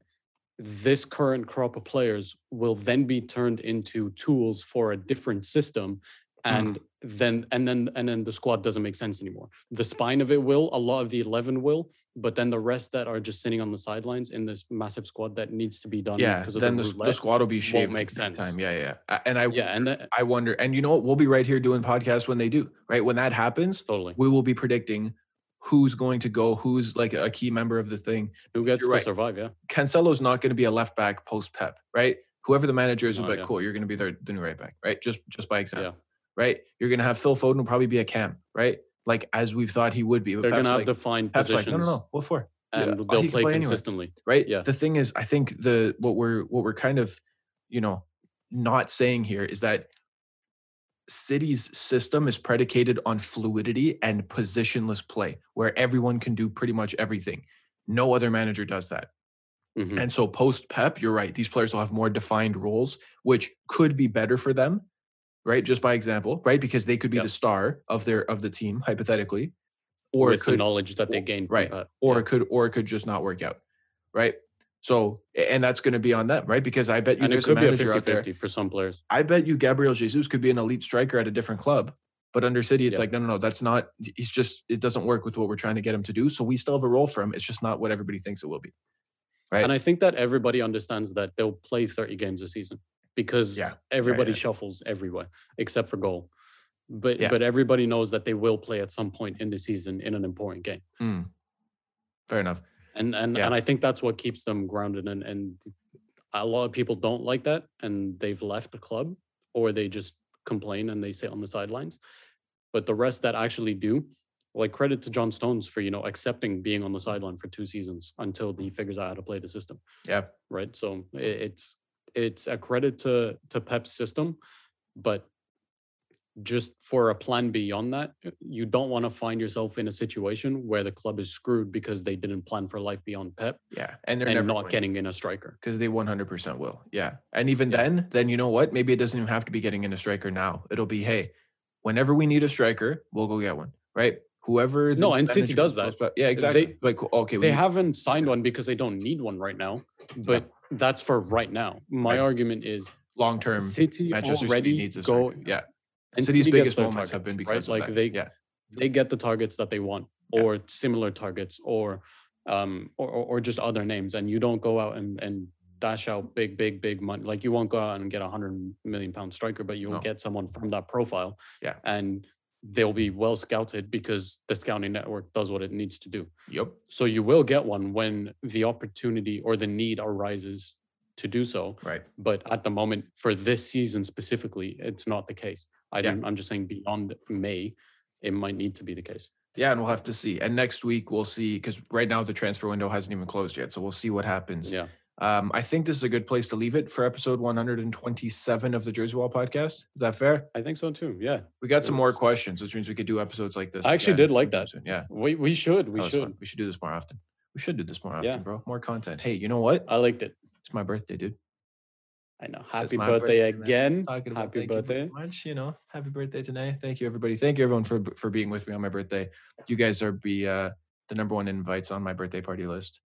this current crop of players will then be turned into tools for a different system. Uh-huh. And then and then and then the squad doesn't make sense anymore. The spine of it will, a lot of the eleven will, but then the rest that are just sitting on the sidelines in this massive squad that needs to be done Yeah, because then the, the, the squad will be shaved. make sense. Time. Yeah, yeah. And I, Yeah, and that, I wonder, and you know what? We'll be right here doing podcasts when they do. Right when that happens, totally. we will be predicting who's going to go, who's like a key member of the thing. Who gets to survive? Yeah. Cancelo's not going to be a left back post Pep, right? Whoever the manager is will No, be like, yeah. cool, you're going to be their, the new right back, right? Just just by example, Yeah. Right? You're going to have Phil Foden will probably be a cam, right? Like as we've thought he would be. But They're Pep's gonna have like, defined Pep's like, positions. no, no, no, what for? And oh, they'll he play, play consistently. right Yeah. the thing is i think the what we're what we're kind of you know not saying here is that city's system is predicated on fluidity and positionless play where everyone can do pretty much everything no other manager does that Mhm. and so post pep you're right these players will have more defined roles which could be better for them right just by example right because they could be Yep. the star of their of the team hypothetically or it with the could knowledge that they gained, right, Pep. or Yeah. it could or it could just not work out right so and that's going to be on them right because i bet you and there's a be a manager out there for some players. i bet you gabriel jesus could be an elite striker at a different club but under city it's Yeah. like no no no that's not he's just it doesn't work with what we're trying to get him to do so we still have a role for him it's just not what everybody thinks it will be right And I think that everybody understands that they'll play 30 games a season because Yeah. everybody yeah. shuffles everywhere except for goal. But Yeah. but everybody knows that they will play at some point in the season in an important game. Mm. fair enough And and Yeah. and I think that's what keeps them grounded and and a lot of people don't like that and they've left the club or they just complain and they sit on the sidelines. But the rest that actually do, like credit to John Stones for, you know, accepting being on the sideline for two seasons until he figures out how to play the system. yeah Right. So it's it's a credit to to Pep's system, but just for a plan beyond that, uh, you don't want to find yourself in a situation where the club is screwed because they didn't plan for life beyond Pep Yeah, and they're and never not going getting in a striker. because they 100% will. Yeah. And even Yeah. then, then you know what? Maybe it doesn't even have to be getting in a striker now. It'll be, hey, whenever we need a striker, we'll go get one, right? Whoever. No, and City does that. about- Yeah, exactly. like, okay, They haven't signed one because they don't need one right now, but that's for right now. My Right. argument is long term. City Manchester already City needs a go. Yeah. and City's City biggest moments have been because right? of like that. they yeah. they get the targets that they want Yeah. or similar targets or um or, or just other names and you don't go out and and dash out big big big money like you won't go out and get a hundred million pound striker but you'll No. get someone from that profile Yeah. and they'll be well scouted because the scouting network does what it needs to do Yep. so you will get one when the opportunity or the need arises to do so Right. but at the moment for this season specifically it's not the case I yeah. I'm just saying beyond may it might need to be the case Yeah, and we'll have to see. And next week we'll see because right now the transfer window hasn't even closed yet, so we'll see what happens. yeah Um, I think this is a good place to leave it for episode 127 of the Jersey Wall podcast. Is that fair? i think so too yeah We got some more questions, which means we could do episodes like this. I actually again did like that. soon. Yeah, we, we should we should fun. We should do this more often. We should do this more often, Yeah. bro. More content. Hey, you know what? i liked it It's my birthday, dude. i know happy my birthday, again Talking about happy thank you birthday much. You know, happy birthday today. Thank you, everybody. Thank you, everyone, for for being with me on my birthday. You guys are be uh, the number one invites on my birthday party list.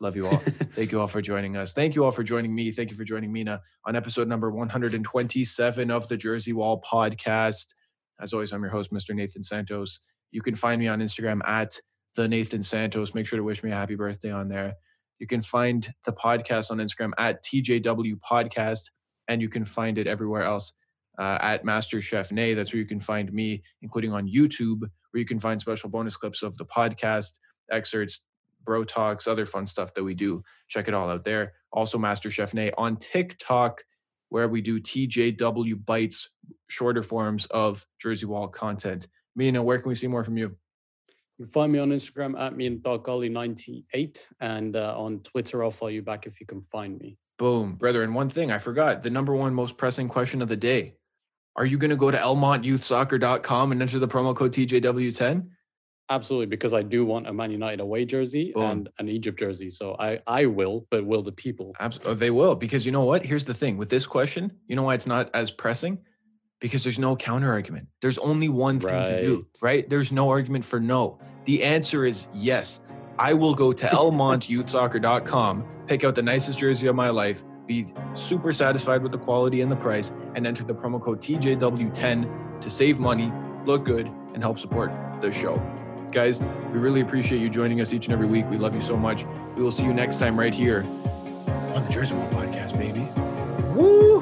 Love you all. Thank you all for joining us. Thank you all for joining me. Thank you for joining Mina on episode number 127 of the Jersey Wall podcast. As always, I'm your host, Mr. Nathan Santos. You can find me on Instagram at the Nathan Santos. Make sure to wish me a happy birthday on there. You can find the podcast on Instagram at TJW Podcast, and you can find it everywhere else uh, at Master Chef Nay. That's where you can find me, including on YouTube, where you can find special bonus clips of the podcast, excerpts, bro talks, other fun stuff that we do. Check it all out there. Also, Master Chef Nay on TikTok, where we do TJW bites, shorter forms of Jersey Wall content. Mina, where can we see more from you? you can find me on instagram at me and 98 and uh, on twitter i'll follow you back if you can find me Boom, brother. And one thing I forgot the number one most pressing question of the day. Are you going to go to elmontyouthsoccer.com and enter the promo code TJW10? Absolutely because i do want a man united away jersey Boom. and an egypt jersey so i i will but will the people Absolutely. Uh, they will. Because you know what? Here's the thing with this question. You know why it's not as pressing? Because there's no counter argument. There's only one thing to do, Right. right? There's no argument for no. The answer is yes. I will go to elmontyouthsoccer.com, pick out the nicest jersey of my life, be super satisfied with the quality and the price, and enter the promo code TJW10 to save money, look good, and help support the show. Guys, we really appreciate you joining us each and every week. We love you so much. We will see you next time right here on the Jersey Wall Podcast, baby. Woohoo!